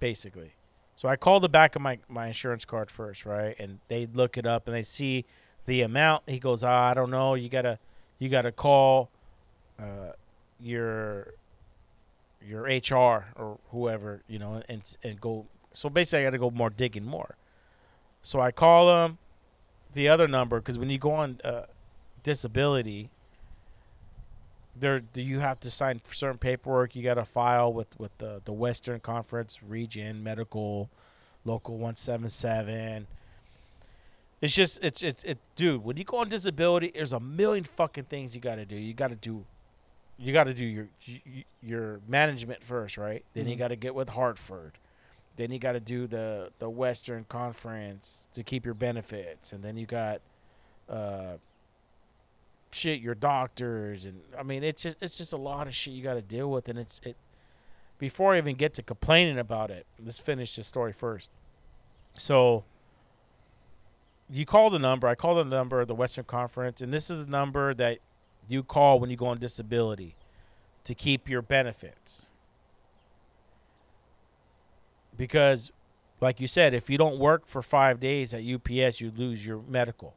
basically. So I called the back of my, my insurance card first, right? And they look it up and they see the amount. He goes, ah, I don't know. You gotta you gotta call uh, your your HR or whoever, you know, and and go. So basically, I got to go more digging more. So I call them the other number because when you go on uh, disability, there do you have to sign certain paperwork. You got to file with with the the Western Conference Region Medical Local One Seven Seven. It's just it's it's it, dude. When you go on disability, there's a million fucking things you got to do. You got to do, you got to do your your management first, right? Then you Mhm. got to get with Hartford. Then you got to do the the Western Conference to keep your benefits, and then you got, uh, shit your doctors, and I mean it's just it's just a lot of shit you got to deal with, and it's it. Before I even get to complaining about it, let's finish the story first. So. You call the number. I call the number of the Western Conference, and this is the number that you call when you go on disability to keep your benefits. Because, like you said, if you don't work for five days at UPS, you lose your medical.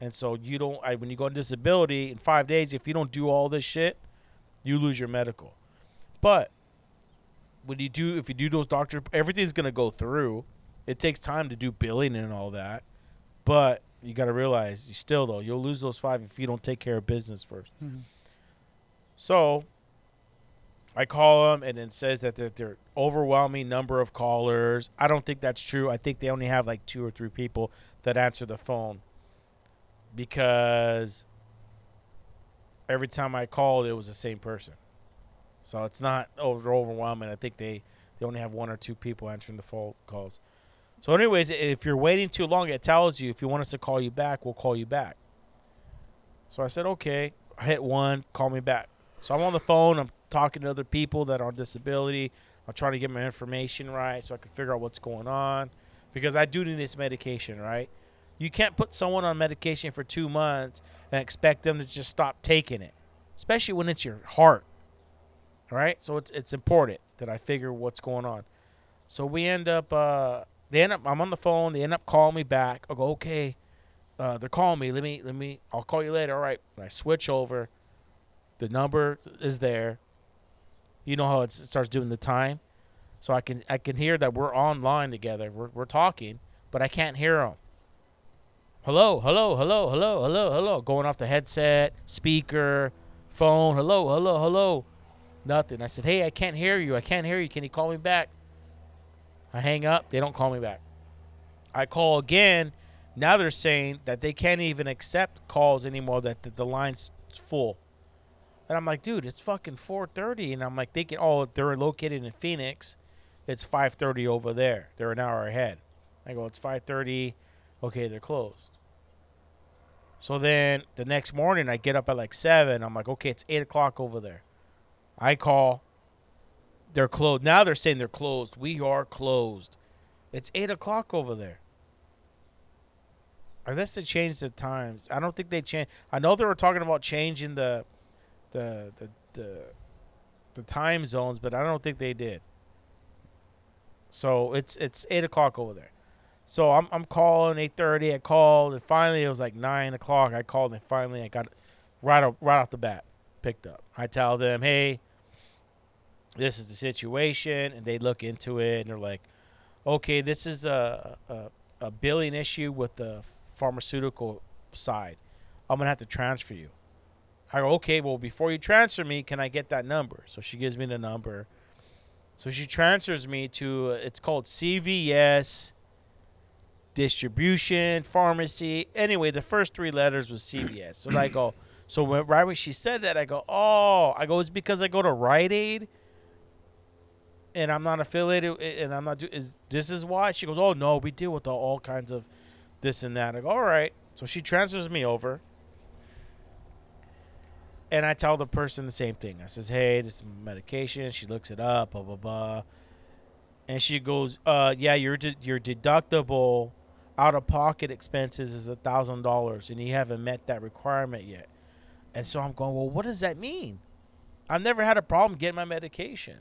And so you don't. I, when you go on disability in five days, if you don't do all this shit, you lose your medical. But when you do, if you do those doctor, everything's gonna go through. It takes time to do billing and all that, but you got to realize you still though you'll lose those five if you don't take care of business 1st Mhm. So I call them and it says that they're, they're overwhelming number of callers. I don't think that's true. I think they only have like two or three people that answer the phone because every time I called, it was the same person. So it's not over overwhelming. I think they, they only have one or two people answering the phone calls. So, anyways, if you're waiting too long, it tells you if you want us to call you back, we'll call you back. So I said, okay. I hit one, call me back. So I'm on the phone. I'm talking to other people that are on disability. I'm trying to get my information right so I can figure out what's going on because I do need this medication, right? You can't put someone on medication for two months and expect them to just stop taking it, especially when it's your heart. All right, so it's it's important that I figure what's going on. So we end up, uh, they end up. I'm on the phone. They end up calling me back. I go, okay. Uh, they're calling me. Let me let me. I'll call you later. All right. I switch over. The number is there. You know how it starts doing the time, so I can I can hear that we're online together. We're we're talking, but I can't hear them. Hello, hello, hello, hello, hello, hello. Going off the headset, speaker, phone. Hello, hello, hello. Nothing. I said, hey, I can't hear you. I can't hear you. Can you call me back? I hang up. They don't call me back. I call again. Now they're saying that they can't even accept calls anymore. That the, the line's full. And I'm like, dude, it's fucking 4:30, and I'm like thinking, oh, they're located in Phoenix. It's 5:30 over there. They're an hour ahead. I go, it's 5:30. Okay, they're closed. So then the next morning, I get up at like seven. I'm like, okay, it's eight o'clock over there. I call. They're closed. Now they're saying they're closed. We are closed. It's eight o'clock over there. Unless they changed the times. I don't think they changed. I know they were talking about changing the, the the the, the time zones, but I don't think they did. So it's it's eight o'clock over there. So I'm I'm calling eight thirty. I called and finally it was like nine o'clock. I called and finally I got right off, right off the bat picked up. I tell them, hey, this is the situation, and they look into it and they're like, okay, this is a a, a billing issue with the pharmaceutical side. I'm gonna have to transfer you. I go, okay, well, before you transfer me, can I get that number? So she gives me the number. So she transfers me to, uh, it's called CVS Distribution Pharmacy. Anyway, the first three letters was CVS. So I go, so when, right when she said that, I go, oh, I go, it's because I go to Rite Aid and I'm not affiliated and I'm not, do- is, this is why? She goes, oh, no, we deal with all, all kinds of this and that. I go, all right. So she transfers me over and I tell the person the same thing. I says, "Hey, this is medication." She looks it up, blah blah blah, and she goes, "Uh, yeah, your de- your deductible out of pocket expenses is a thousand dollars, and you haven't met that requirement yet." And so I'm going, "Well, what does that mean?" I've never had a problem getting my medication,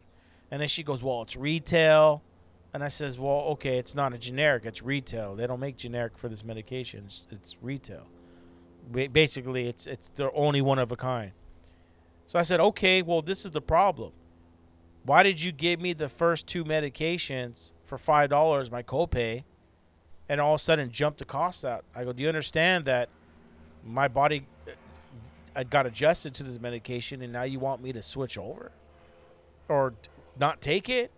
and then she goes, "Well, it's retail." And I says, "Well, okay, it's not a generic; it's retail. They don't make generic for this medication. It's, it's retail. Basically, it's it's they're only one of a kind." So I said, okay, well, this is the problem. Why did you give me the first two medications for five dollars, my copay, and all of a sudden jump the cost out? I go, do you understand that my body uh, I got adjusted to this medication, and now you want me to switch over or not take it?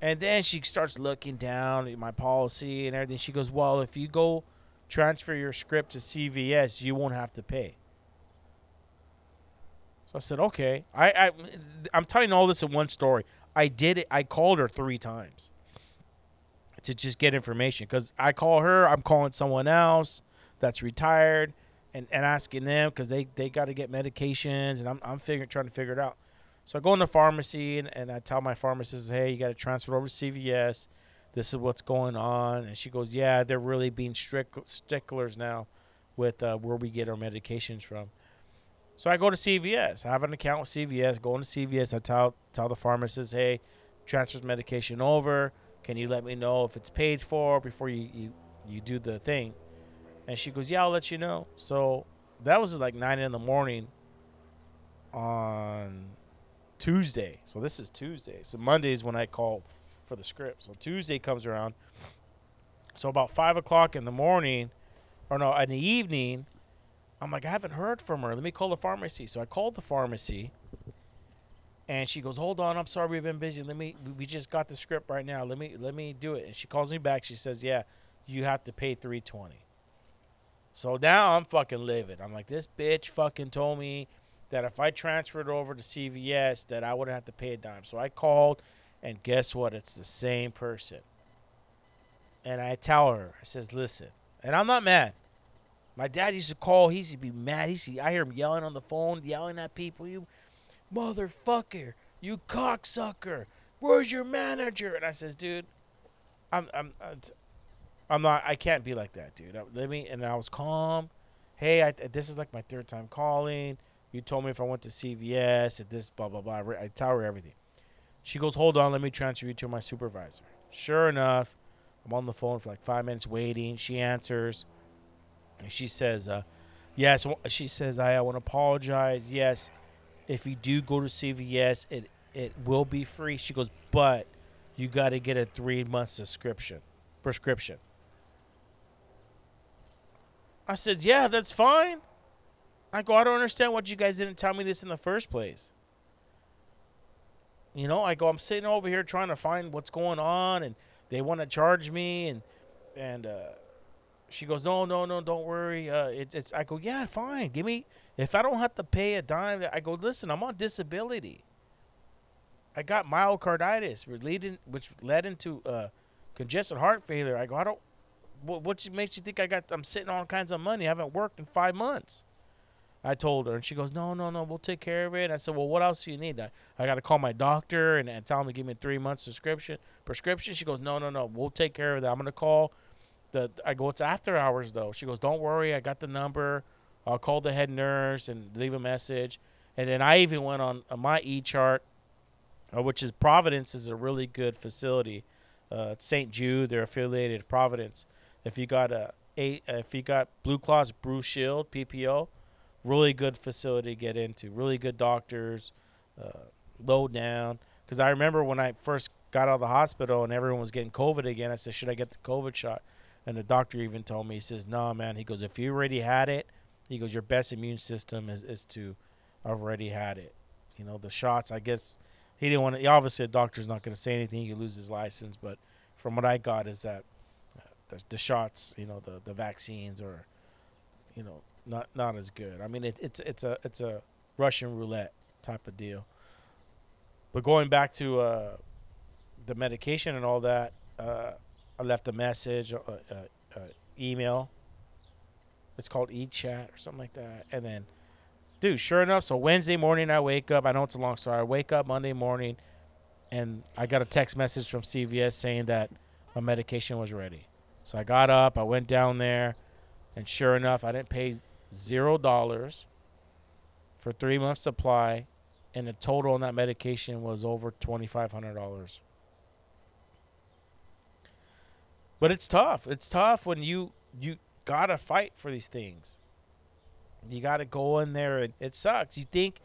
And then she starts looking down at my policy and everything. She goes, well, if you go transfer your script to CVS, you won't have to pay. So I said, okay. I, I I'm telling all this in one story. I did it. I called her three times to just get information because I call her. I'm calling someone else that's retired and, and asking them because they, they got to get medications and I'm I'm figuring trying to figure it out. So I go in the pharmacy and, and I tell my pharmacist, hey, you got to transfer over to CVS. This is what's going on. And she goes, yeah, they're really being strict sticklers now with uh, where we get our medications from. So I go to CVS. I have an account with CVS. Go into CVS. I tell tell the pharmacist, hey, transfers medication over. Can you let me know if it's paid for before you, you, you do the thing? And she goes, yeah, I'll let you know. So that was like nine in the morning on Tuesday. So this is Tuesday. So Monday is when I called for the script. So Tuesday comes around. So about five o'clock in the morning, or no, in the evening, I'm like, I haven't heard from her. Let me call the pharmacy. So I called the pharmacy, and she goes, "Hold on, I'm sorry, we've been busy. Let me, we- just got the script right now. Let me, let me do it." And she calls me back. She says, "Yeah, you have to pay 320." So now I'm fucking livid. I'm like, this bitch fucking told me that if I transferred over to CVS, that I wouldn't have to pay a dime. So I called, and guess what? It's the same person. And I tell her, I says, listen, and I'm not mad. My dad used to call. He used to be mad. He used I hear him yelling on the phone, yelling at people. You motherfucker, you cocksucker. Where's your manager? And I says, dude, I'm, I'm, I'm, not. I can't be like that, dude. Let me. And I was calm. Hey, I, this is like my third time calling. You told me if I went to CVS at this blah blah blah. I tell her everything. She goes, hold on, let me transfer you to my supervisor. Sure enough, I'm on the phone for like five minutes waiting. She answers. And she says, uh, yes, she says, I, I want to apologize. Yes, if you do go to CVS, it, it will be free. She goes, but you got to get a three month subscription, prescription. I said, yeah, that's fine. I go, I don't understand what you guys didn't tell me this in the first place. You know, I go, I'm sitting over here trying to find what's going on, and they want to charge me, and and uh, she goes, no, no, no, don't worry. Uh, it, it's. I go, yeah, fine. Give me. If I don't have to pay a dime, I go, listen, I'm on disability. I got myocarditis, related, which led into uh, congested heart failure. I go, I don't. What, what makes you think I got? I'm sitting on all kinds of money. I haven't worked in five months. I told her, and she goes, "No, no, no, we'll take care of it." I said, "Well, what else do you need? I, I got to call my doctor and, and tell him to give me a three months prescription. prescription." She goes, "No, no, no, we'll take care of that. I'm gonna call the." I go, "It's after hours though." She goes, "Don't worry, I got the number. I'll call the head nurse and leave a message." And then I even went on, on my e chart, uh, which is Providence is a really good facility. Uh, St. Jude, they're affiliated with Providence. If you got a, a if you got Blue Cross Blue Shield PPO, really good facility to get into. Really good doctors, uh, low down. Because I remember when I first got out of the hospital and everyone was getting COVID again, I said, "Should I get the COVID shot?" And the doctor even told me, he says, "No, man." He goes, "If you already had it, He goes, your best immune system is is to already had it. You know, the shots. I guess he didn't want to. Obviously, the doctor's not going to say anything. He lose his license, but from what I got is that uh, the, the shots, you know, the the vaccines are, you know, not not as good. I mean, it, it's it's a it's a Russian roulette type of deal. But going back to uh, the medication and all that, uh, I left a message, uh, uh, uh, email. It's called e-chat or something like that, and then, dude, sure enough, so Wednesday morning I wake up. I know it's a long story. I wake up Monday morning, and I got a text message from CVS saying that my medication was ready. So I got up, I went down there, and sure enough, I didn't pay zero dollars for three months supply, and the total on that medication was over twenty five hundred dollars. But it's tough. It's tough when you you gotta fight for these things. You gotta go in there, and it sucks. You think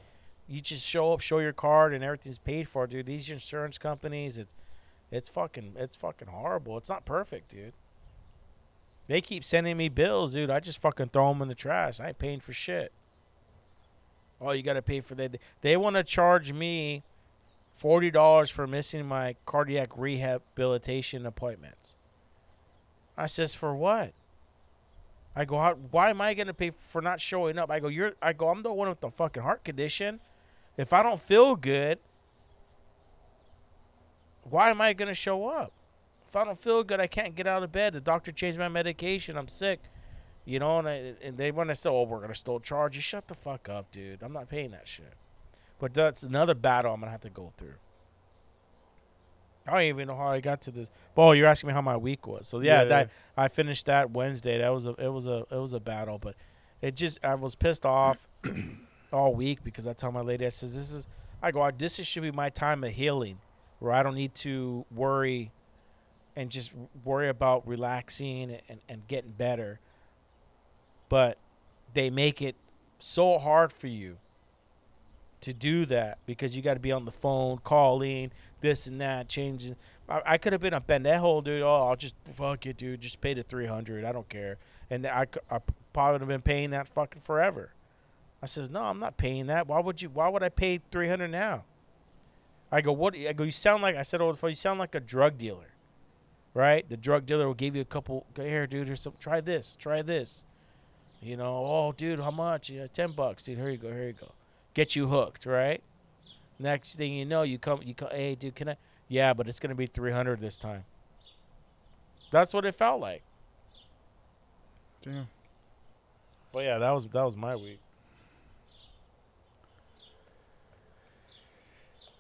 you just show up, show your card, and everything's paid for, dude. These insurance companies, it's it's fucking it's fucking horrible. It's not perfect, dude. They keep sending me bills, dude. I just fucking throw them in the trash. I ain't paying for shit. Oh, you got to pay for that. They want to charge me forty dollars for missing my cardiac rehabilitation appointments. I says for what? I go, why am I gonna pay for not showing up? I go, you're. I go, I'm the one with the fucking heart condition. If I don't feel good, why am I gonna show up? If I don't feel good, I can't get out of bed. The doctor changed my medication. I'm sick. You know, and, I, and they want to say, "Oh, we're gonna still charge you." Shut the fuck up, dude. I'm not paying that shit. But that's another battle I'm gonna have to go through. I don't even know how I got to this. Oh, you're asking me how my week was. So yeah, Yeah. that I finished that Wednesday. That was a it was a it was a battle, but it just I was pissed off [clears throat] all week because I tell my lady I says this is I go this is, should be my time of healing where I don't need to worry and just worry about relaxing and, and getting better. But they make it so hard for you to do that because you got to be on the phone, calling, this and that, changing. I, I could have been a pendejo, dude. Oh, I'll just fuck it, dude. Just pay the three hundred. I don't care. And I, I probably would have been paying that fucking forever. I says, no, I'm not paying that. Why would you? Why would I pay three hundred now? I go, what? I go, you sound like I said over the. You sound like a drug dealer, right? The drug dealer will give you a couple. Go here, dude. Here's some. Try this. Try this. You know, oh, dude, how much? Yeah, ten bucks, dude. Here you go. Here you go. Get you hooked, right? Next thing you know, you come. You come. Hey, dude, can I? Yeah, but it's gonna be three hundred this time. That's what it felt like. Damn. But yeah, that was that was my week.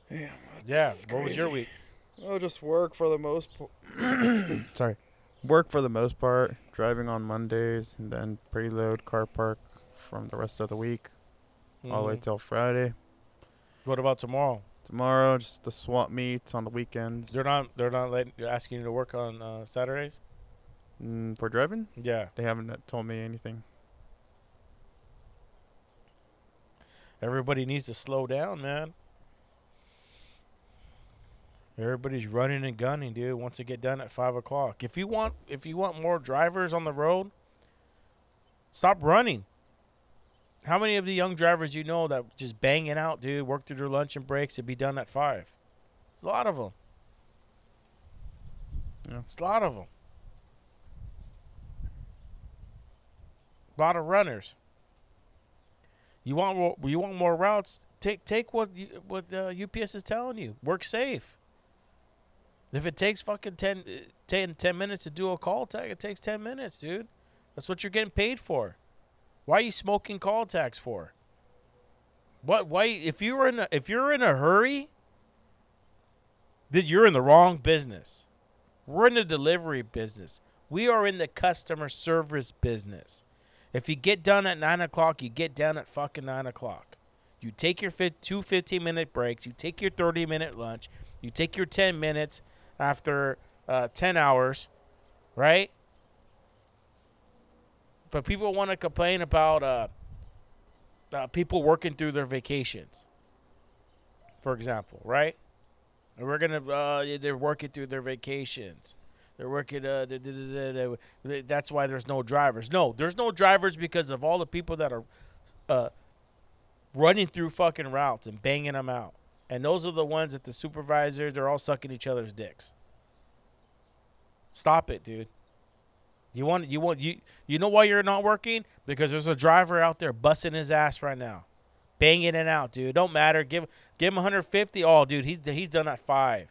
Yeah. Yeah. What was your week? Oh, just work for the most. Po- [coughs] Sorry, work for the most part. Driving on Mondays and then preload car park from the rest of the week all the way Mhm. till Friday. What about tomorrow? Tomorrow, just the swap meets on the weekends. They're not. They're not letting. They're asking you to work on uh, Saturdays. Mm, for driving, Yeah. they haven't uh, told me anything. Everybody needs to slow down, man. Everybody's running and gunning, dude. Once they get done at five o'clock. If you want, if you want more drivers on the road, stop running. How many of the young drivers you know that just banging out, dude, work through their lunch and breaks and be done at five? There's a lot of them. Yeah. It's a lot of them. A lot of runners. You want more, you want more routes? Take take what you, what uh, UPS is telling you. Work safe. If it takes fucking 10, uh, 10, 10 minutes to do a call tag, it takes ten minutes, dude. That's what you're getting paid for. Why are you smoking call tags for? What? Why? If you're in a, if you're in a hurry, then you're in the wrong business. We're in the delivery business. We are in the customer service business. If you get done at nine o'clock, you get done at fucking nine o'clock. You take your fit, two 15 minute breaks. You take your 30 minute lunch. You take your 10 minutes after uh, 10 hours, right? But people want to complain about uh, uh, people working through their vacations, for example, right? And we're gonna uh, they're working through their vacations. They're working. Uh, da- da- da- that's why there's no drivers. No, there's no drivers because of all the people that are uh, running through fucking routes and banging them out. And those are the ones that the supervisors they're all sucking each other's dicks. Stop it, dude. You want you want you you know why you're not working? Because there's a driver out there busting his ass right now. Banging it out, dude. Don't matter. Give give him 150. Oh, dude, he's he's done at 5.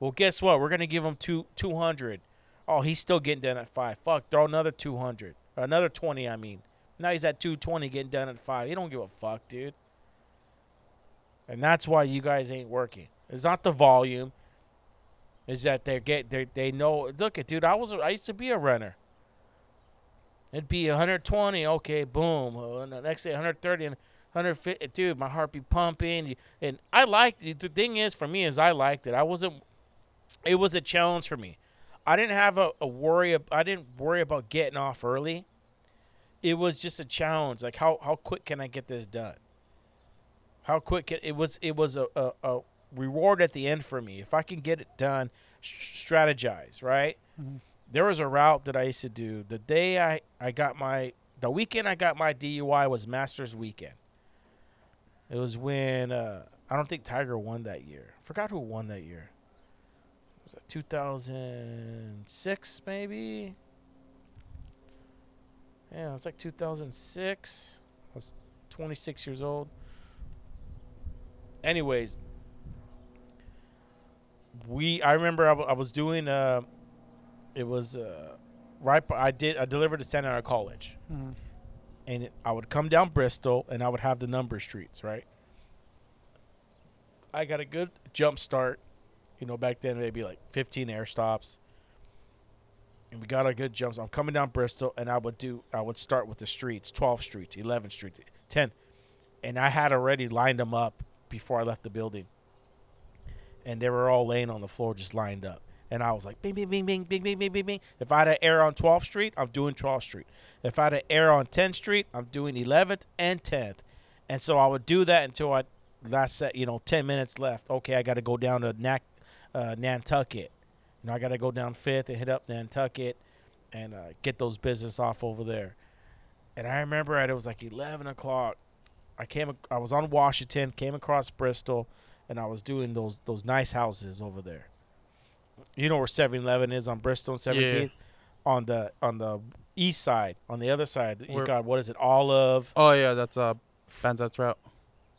Well, guess what? We're going to give him 2 200. Oh, he's still getting done at 5. Fuck, throw another 200. Another 20, I mean. Now he's at 220 getting done at 5. He don't give a fuck, dude. And that's why you guys ain't working. It's not the volume. Is that they get they they know look at dude, I was I used to be a runner. It'd be 120, okay, boom. Uh, and the next day 130 and 150. Dude, my heart be pumping. And I liked it. The thing is, for me, is I liked it. I wasn't. It was a challenge for me. I didn't have a, a worry. I didn't worry about getting off early. It was just a challenge. Like how how quick can I get this done? How quick can, it was it was a, a, a reward at the end for me if I can get it done. Strategize right there was a route that I used to do. The day I, I got my the weekend I got my DUI was Masters weekend. It was when uh, I don't think Tiger won that year. Forgot who won that year. Was it 2006 maybe? Yeah, it was like 2006. I was 26 years old. Anyways, we I remember I, w- I was doing uh it was uh, right. I did. I delivered to Santa Ana College, Mhm. and it, I would come down Bristol, and I would have the number streets. Right. I got a good jump start. You know, back then they'd be like 15 air stops, and we got a good jump. So I'm coming down Bristol, and I would do. I would start with the streets, 12th Street, 11th Street, 10th, and I had already lined them up before I left the building, and they were all laying on the floor, just lined up. And I was like, bing, bing, bing, bing, bing, bing, bing, bing, bing. If I had an air on 12th Street, I'm doing 12th Street. If I had an air on 10th Street, I'm doing 11th and 10th. And so I would do that until I last set, you know, 10 minutes left. Okay, I got to go down to Nac, uh, Nantucket. You know, I got to go down 5th and hit up Nantucket and uh, get those business off over there. And I remember at it was like 11 o'clock. I came, I was on Washington, came across Bristol, and I was doing those those nice houses over there. You know where 7-Eleven is on Bristol and 17th? On the on the east side, on the other side, you got what is it? Olive. Oh yeah, that's uh, Banzet's route.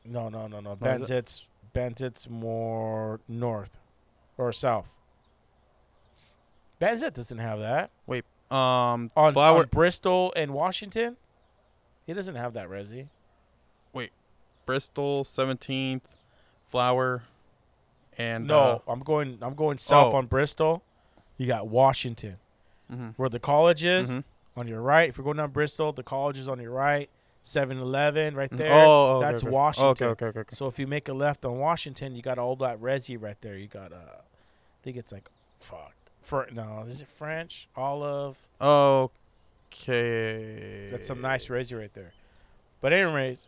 No, no, no, no. Benzit's Benzit's more north or south. Benzit doesn't have that. Wait, um, On, Flower, on Bristol and Washington, he doesn't have that resi. Wait, Bristol, Seventeenth, Flower, and no, uh, I'm going. I'm going south oh. on Bristol. You got Washington, mhm, where the college is mhm. on your right. If you're going down Bristol, the college is on your right. 7-Eleven right Mhm. there. Oh, okay, that's okay. Washington. Okay, okay, okay. So if you make a left on Washington, you got all that resi right there. You got uh, I think it's like, fuck, for no, is it French olive? Okay. That's some nice resi right there. But anyways,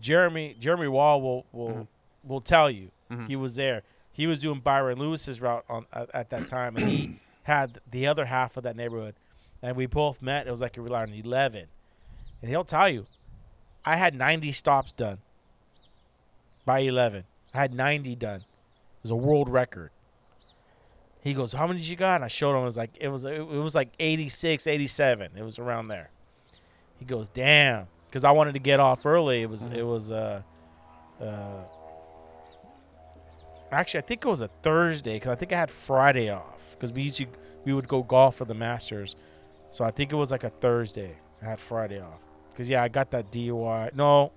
Jeremy Jeremy Wall will will Mhm. Will tell you Mhm. he was there. He was doing Byron Lewis's route on at, at that time, and he [coughs] had the other half of that neighborhood, and we both met. It was like a rely on eleven, and he'll tell you, I had ninety stops done by eleven. I had ninety done. It was a world record. He goes, "How many did you got?" And I showed him. It was like it was it was like 86, 87. It was around there. He goes, "Damn," because I wanted to get off early. It was it was uh uh. Actually, I think it was a Thursday because I think I had Friday off because we usually we would go golf for the Masters, so I think it was like a Thursday. I had Friday off because yeah, I got that DUI. No,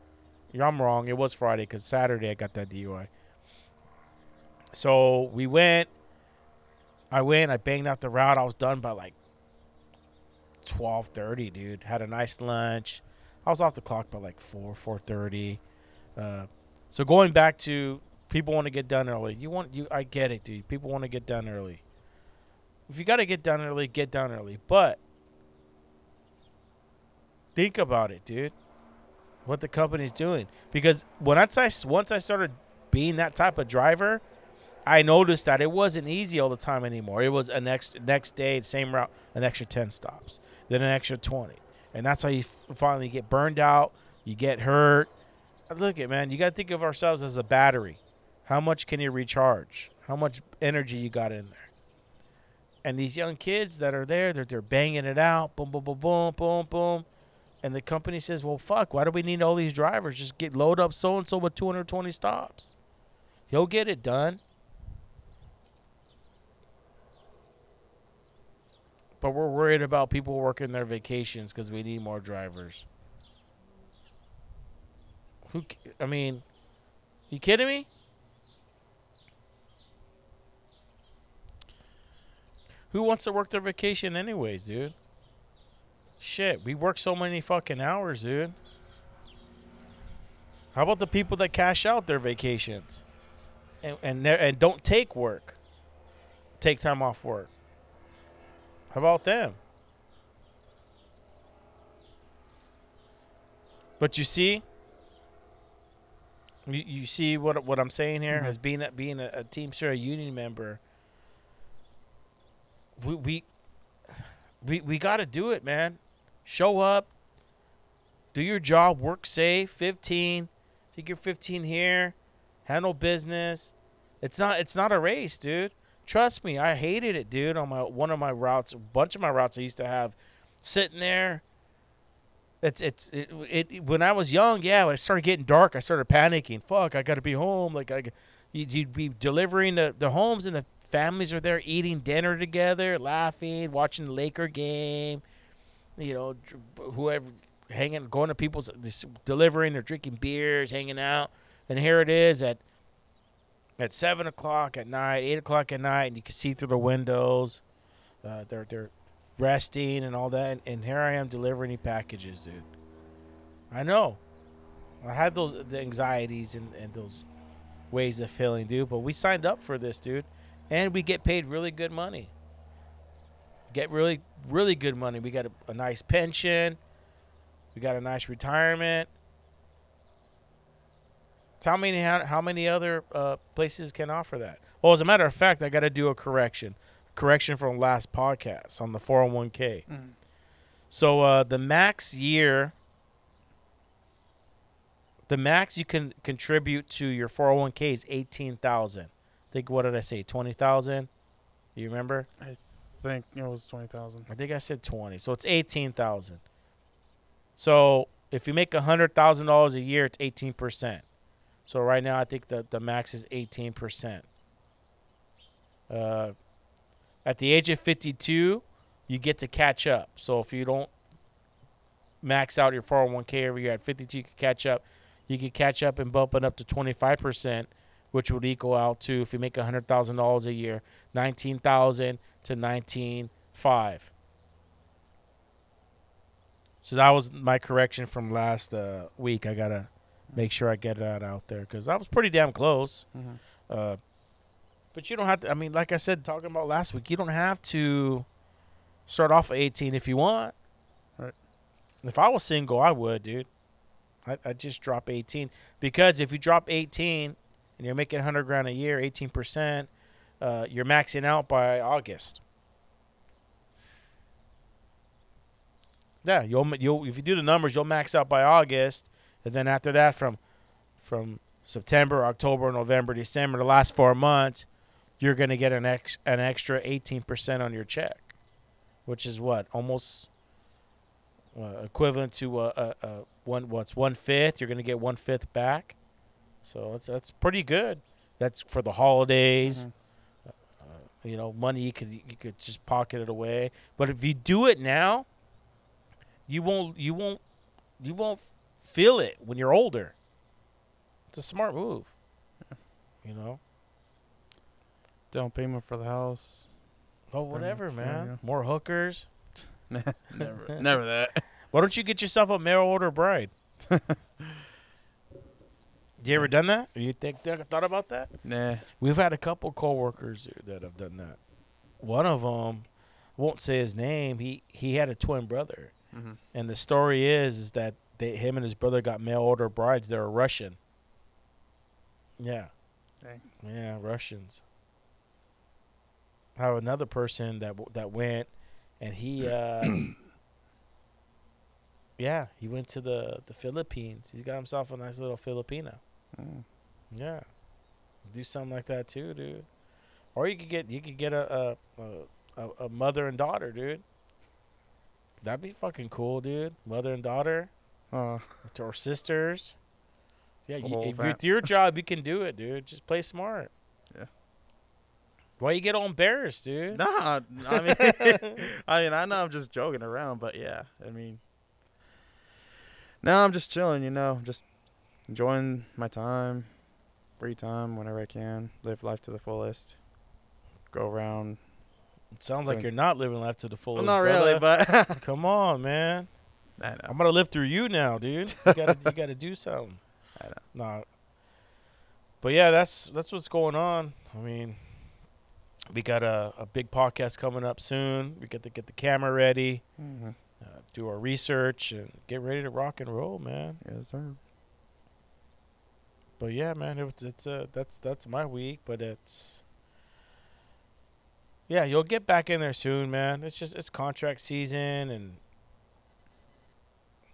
I'm wrong. It was Friday because Saturday I got that DUI. So we went. I went. I banged out the route. I was done by like twelve thirty, dude. Had a nice lunch. I was off the clock by like four, four thirty. Uh, so going back to people want to get done early. You want you. I get it, dude. People want to get done early. If you got to get done early, get done early. But think about it, dude. What the company's doing because when I once I started being that type of driver, I noticed that it wasn't easy all the time anymore. It was a next next day, same route, an extra ten stops, then an extra twenty, and that's how you finally get burned out. You get hurt. Look at man, you got to think of ourselves as a battery. How much can you recharge? How much energy you got in there? And these young kids that are there, they're they're banging it out, boom, boom, boom, boom, boom, boom. And the company says, "Well, fuck, why do we need all these drivers? Just get load up so and so with 220 stops. He'll get it done." But we're worried about people working their vacations because we need more drivers. Who? I mean, you kidding me? Who wants to work their vacation anyways, dude? Shit, we work so many fucking hours, dude. How about the people that cash out their vacations and and, and don't take work, take time off work? How about them? But you see, you, you see what what I'm saying here Mhm. as being a, being a, a Teamster, a union member. We we we, we got to do it, man. Show up, do your job, work safe. 15, take your 15 here, handle business. It's not it's not a race, dude. Trust me, I hated it, dude. On my one of my routes, a bunch of my routes I used to have sitting there. It's it's it, it when I was young, yeah. When it started getting dark, I started panicking. Fuck, I got to be home. Like I, you'd be delivering the the homes, and the families are there eating dinner together, laughing, watching the Laker game. You know, whoever hanging, going to people's delivering or drinking beers, hanging out, and here it is at at seven o'clock at night, eight o'clock at night, and you can see through the windows. Uh, they're they're resting and all that, and, and here I am delivering packages, dude. I know, I had those the anxieties and, and those ways of feeling, dude. But we signed up for this, dude, and we get paid really good money. Get really really good money. We got a, a nice pension. We got a nice retirement. Tell me how, how many other uh, places can offer that. Well, as a matter of fact, I got to do a correction. Correction from last podcast on the 401k. Mhm. So uh, the max year, the max you can contribute to your 401k is 18,000. Think what did I say? 20,000? You remember? I think it was twenty thousand. I think I said 20. So it's 18,000. So if you make $100,000 a year, it's 18%. So right now I think the the max is 18%. Uh at the age of 52, you get to catch up. So if you don't max out your 401k every year at 52, you can catch up. You can catch up and bump it up to 25%, which would equal out to if you make $100,000 a year, 19,000 to 19.5. So that was my correction from last uh, week. I gotta make sure I get that out there because I was pretty damn close. Mhm. Uh, but you don't have to. I mean, like I said, talking about last week, you don't have to start off at 18 if you want. Right. If I was single, I would, dude. I I just drop 18 because if you drop 18 and you're making 100 grand a year, 18 percent, uh, you're maxing out by August. Yeah, you'll you'll if you do the numbers, you'll max out by August, and then after that, from from September, October, November, December, the last four months, you're gonna get an ex an extra 18 percent on your check, which is what almost uh, equivalent to a, a, a one what's one fifth. You're gonna get one fifth back, so that's that's pretty good. That's for the holidays Mhm. you know, money you could you could just pocket it away. But if you do it now, you won't you won't you won't feel it when you're older. It's a smart move. You know. Down payment for the house. Oh, whatever, much, man. yeah. More hookers. [laughs] never, [laughs] never that. Why don't you get yourself a mail order bride? [laughs] you ever done that? You think thought about that? Nah. We've had a couple coworkers that have done that. One of them, won't say his name. He he had a twin brother, Mhm. and the story is is that they, him and his brother got mail order brides. They were Russian. Yeah. Dang. Yeah, Russians. I have another person that w- that went, and he, uh, [coughs] yeah, he went to the the Philippines. He's got himself a nice little Filipina. Mm. Yeah, do something like that too, dude. Or you could get you could get a a, a, a mother and daughter, dude. That'd be fucking cool, dude. Mother and daughter Uh, or sisters. Yeah, you, with your job, you can do it, dude. Just play smart. Yeah. Why you get all embarrassed, dude? nah, [laughs] [laughs] I mean, I mean, I know I'm just joking around, but yeah, I mean, now I'm just chilling, you know, just enjoying my time, free time whenever I can, live life to the fullest, go around. It sounds like you're not living life to the Well, fullest. not really, brother. but [laughs] come on, man. I know. I'm gonna live through you now, dude. You gotta you [laughs] gotta do something. I know. Nah. But yeah, that's that's what's going on. I mean, we got a, a big podcast coming up soon. We got to get the camera ready, mm-hmm. uh, do our research, and get ready to rock and roll, man. Yes, sir. But yeah, man, it's it's uh that's that's my week, but it's yeah, you'll get back in there soon, man. It's just it's contract season, and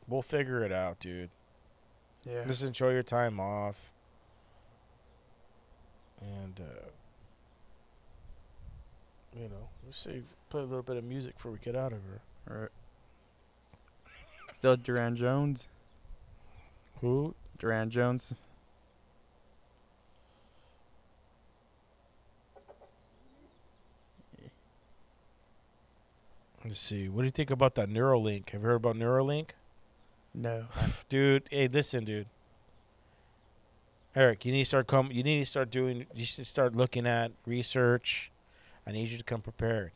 we'll figure it out, dude. Yeah. Just enjoy your time off. And, uh, you know, let's see, play a little bit of music before we get out of here. All right. Still Durand Jones. Who? Durand Jones. Let's see. What do you think about that Neuralink? Have you heard about Neuralink? No. [laughs] Dude, hey, listen, dude. Eric, you need to start come. You need to start doing. You should start looking at research. I need you to come prepared.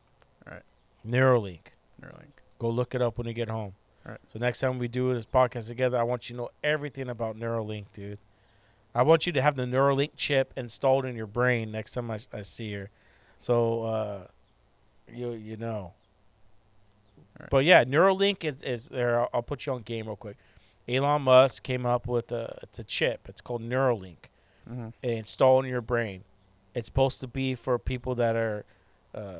Alright. Neuralink. Neuralink. Go look it up when you get home. Alright. So next time we do this podcast together, I want you to know everything about Neuralink, dude. I want you to have the Neuralink chip installed in your brain next time I, I see you. So uh, you you know. But yeah, Neuralink is is there. I'll, I'll put you on game real quick. Elon Musk came up with a it's a chip. It's called Neuralink. Mm-hmm. Installed in your brain. It's supposed to be for people that are, uh,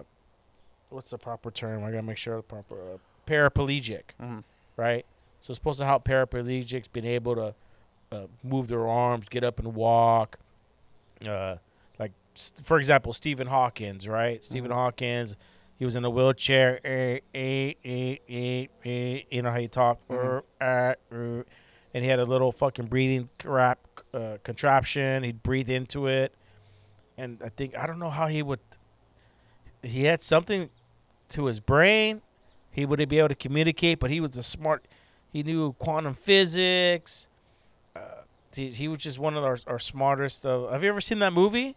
what's the proper term? I gotta make sure the proper uh, paraplegic Mm-hmm. right? So it's supposed to help paraplegics being able to uh, move their arms, get up and walk. Uh, like s- for example, Stephen Hawkins, right? Stephen Mhm. Hawkins, he was in a wheelchair. Eh, eh, eh, you know how you talk, Mhm. uh, uh, uh, and he had a little fucking breathing crap uh, contraption. He'd breathe into it, and I think I don't know how he would. He had something to his brain he wouldn't be able to communicate, but he was a smart. He knew quantum physics. Uh, he, he was just one of our, our smartest. Uh, have you ever seen that movie?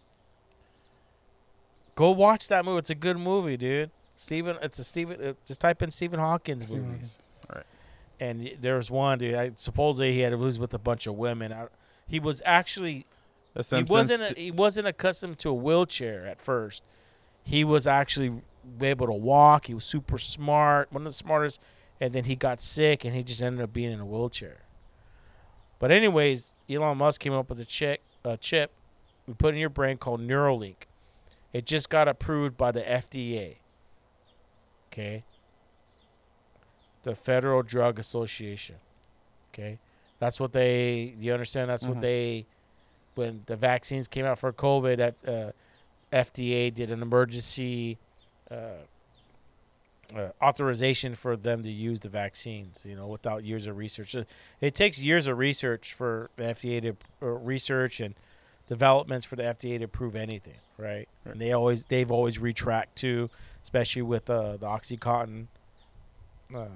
Go watch that movie. It's a good movie, dude. Stephen, it's a Stephen. Uh, just type in Stephen Hawkins movies. Alright. And y- there was one dude. I supposedly he had to lose with a bunch of women. I, he was actually The he wasn't a, t- he wasn't accustomed to a wheelchair at first. He was actually able to walk. He was super smart, one of the smartest. And then he got sick, and he just ended up being in a wheelchair. But anyways, Elon Musk came up with a chip, a chip we put in your brain called Neuralink. It just got approved by the FDA. Okay. The Federal Drug Association. Okay. That's what they. You understand? That's what Mhm. they. When the vaccines came out for COVID, that uh, FDA did an emergency uh, uh, authorization for them to use the vaccines. You know, without years of research. It takes years of research for the FDA to uh, research and developments for the FDA to prove anything, right? And they always they've always retract too, especially with uh, the OxyContin. Uh,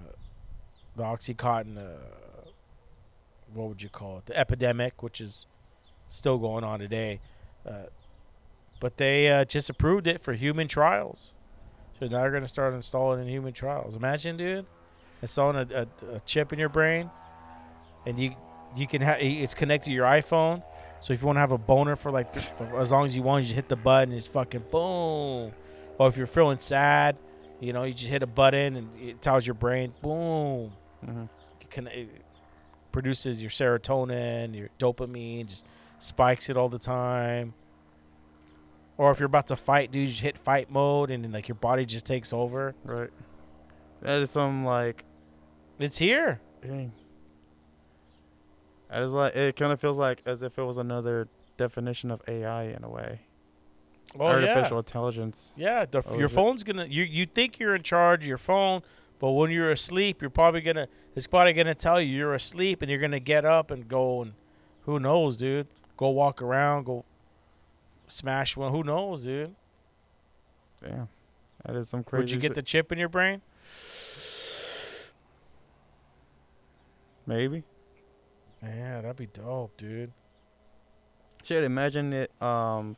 the OxyContin, uh, what would you call it? The epidemic, which is still going on today. Uh, but they uh, just approved it for human trials. So now they're going to start installing in human trials. Imagine, dude, installing a, a, a chip in your brain, and you you can have it's connected to your iPhone. So if you want to have a boner for like for as long as you want, you just hit the button. It's fucking boom. Or if you're feeling sad, you know, you just hit a button and it tells your brain, boom. Mhm. It, can, it produces your serotonin, your dopamine, just spikes it all the time. Or if you're about to fight, dude, you just hit fight mode and then like your body just takes over. Right. That is some like. It's here. Dang. Is like it kind of feels like as if it was another definition of AI in a way. Oh Artificial yeah. intelligence. Yeah, the, Oh, your it? phone's gonna. You you think you're in charge of your phone, but when you're asleep, you're probably gonna. It's probably gonna tell you you're asleep, and you're gonna get up and go and, who knows, dude? Go walk around, go smash one. Who knows, dude? Damn. That is some crazy. Would you get shit. the chip in your brain? maybe? Yeah, that'd be dope, dude. Shit, imagine it um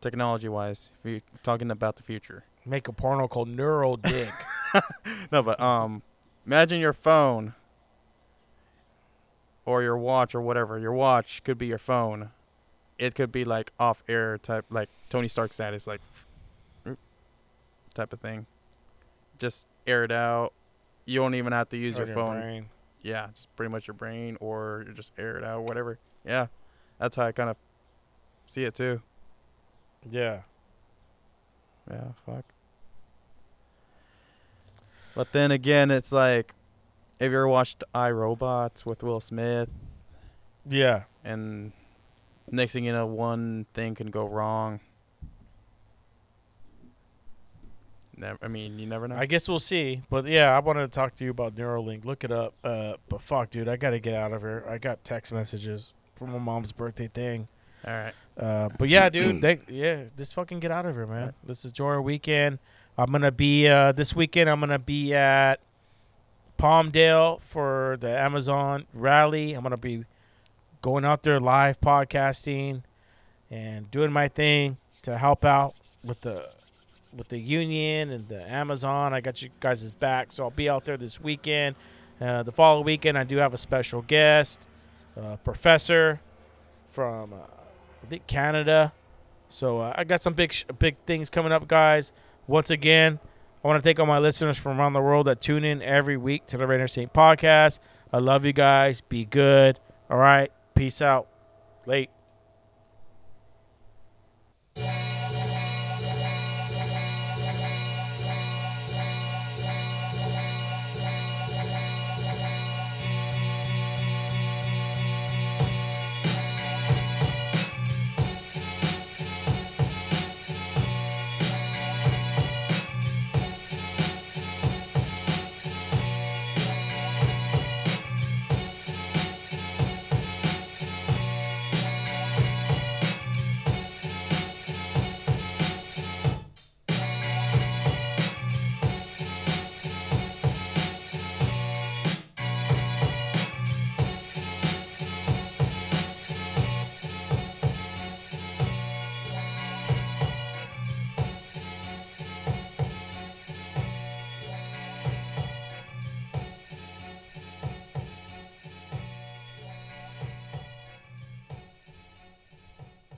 technology wise, if you're talking about the future. Make a porno called Neural [laughs] Dick. No, but um imagine your phone or your watch or whatever. Your watch could be your phone. It could be like off air type like Tony Stark status like type of thing. Just air it out. You don't even have to use your phone. brain. Yeah, just pretty much your brain or you just air it out, whatever. Yeah. That's how I kind of see it too. Yeah. Yeah, fuck. But then again, it's like, have you ever watched iRobots with Will Smith? Yeah. And next thing you know, one thing can go wrong. Never, I mean, you never know. I guess we'll see. But yeah, I wanted to talk to you about Neuralink. Look it up. Uh, but fuck, dude, I gotta get out of here. I got text messages from my mom's birthday thing. All right. Uh, but yeah, dude, [clears throat] they, yeah, just fucking get out of here, man. Let's enjoy our weekend. I'm gonna be uh, this weekend. I'm gonna be at Palmdale for the Amazon rally. I'm gonna be going out there live podcasting and doing my thing to help out with the with the union and the Amazon. I got you guys' back, so I'll be out there this weekend. Uh, the following weekend, I do have a special guest, uh, professor from uh, I think Canada. So uh, I got some big big things coming up, guys. Once again, I want to thank all my listeners from around the world that tune in every week to the Rainer Saint podcast. I love you guys. Be good. All right. Peace out. Late.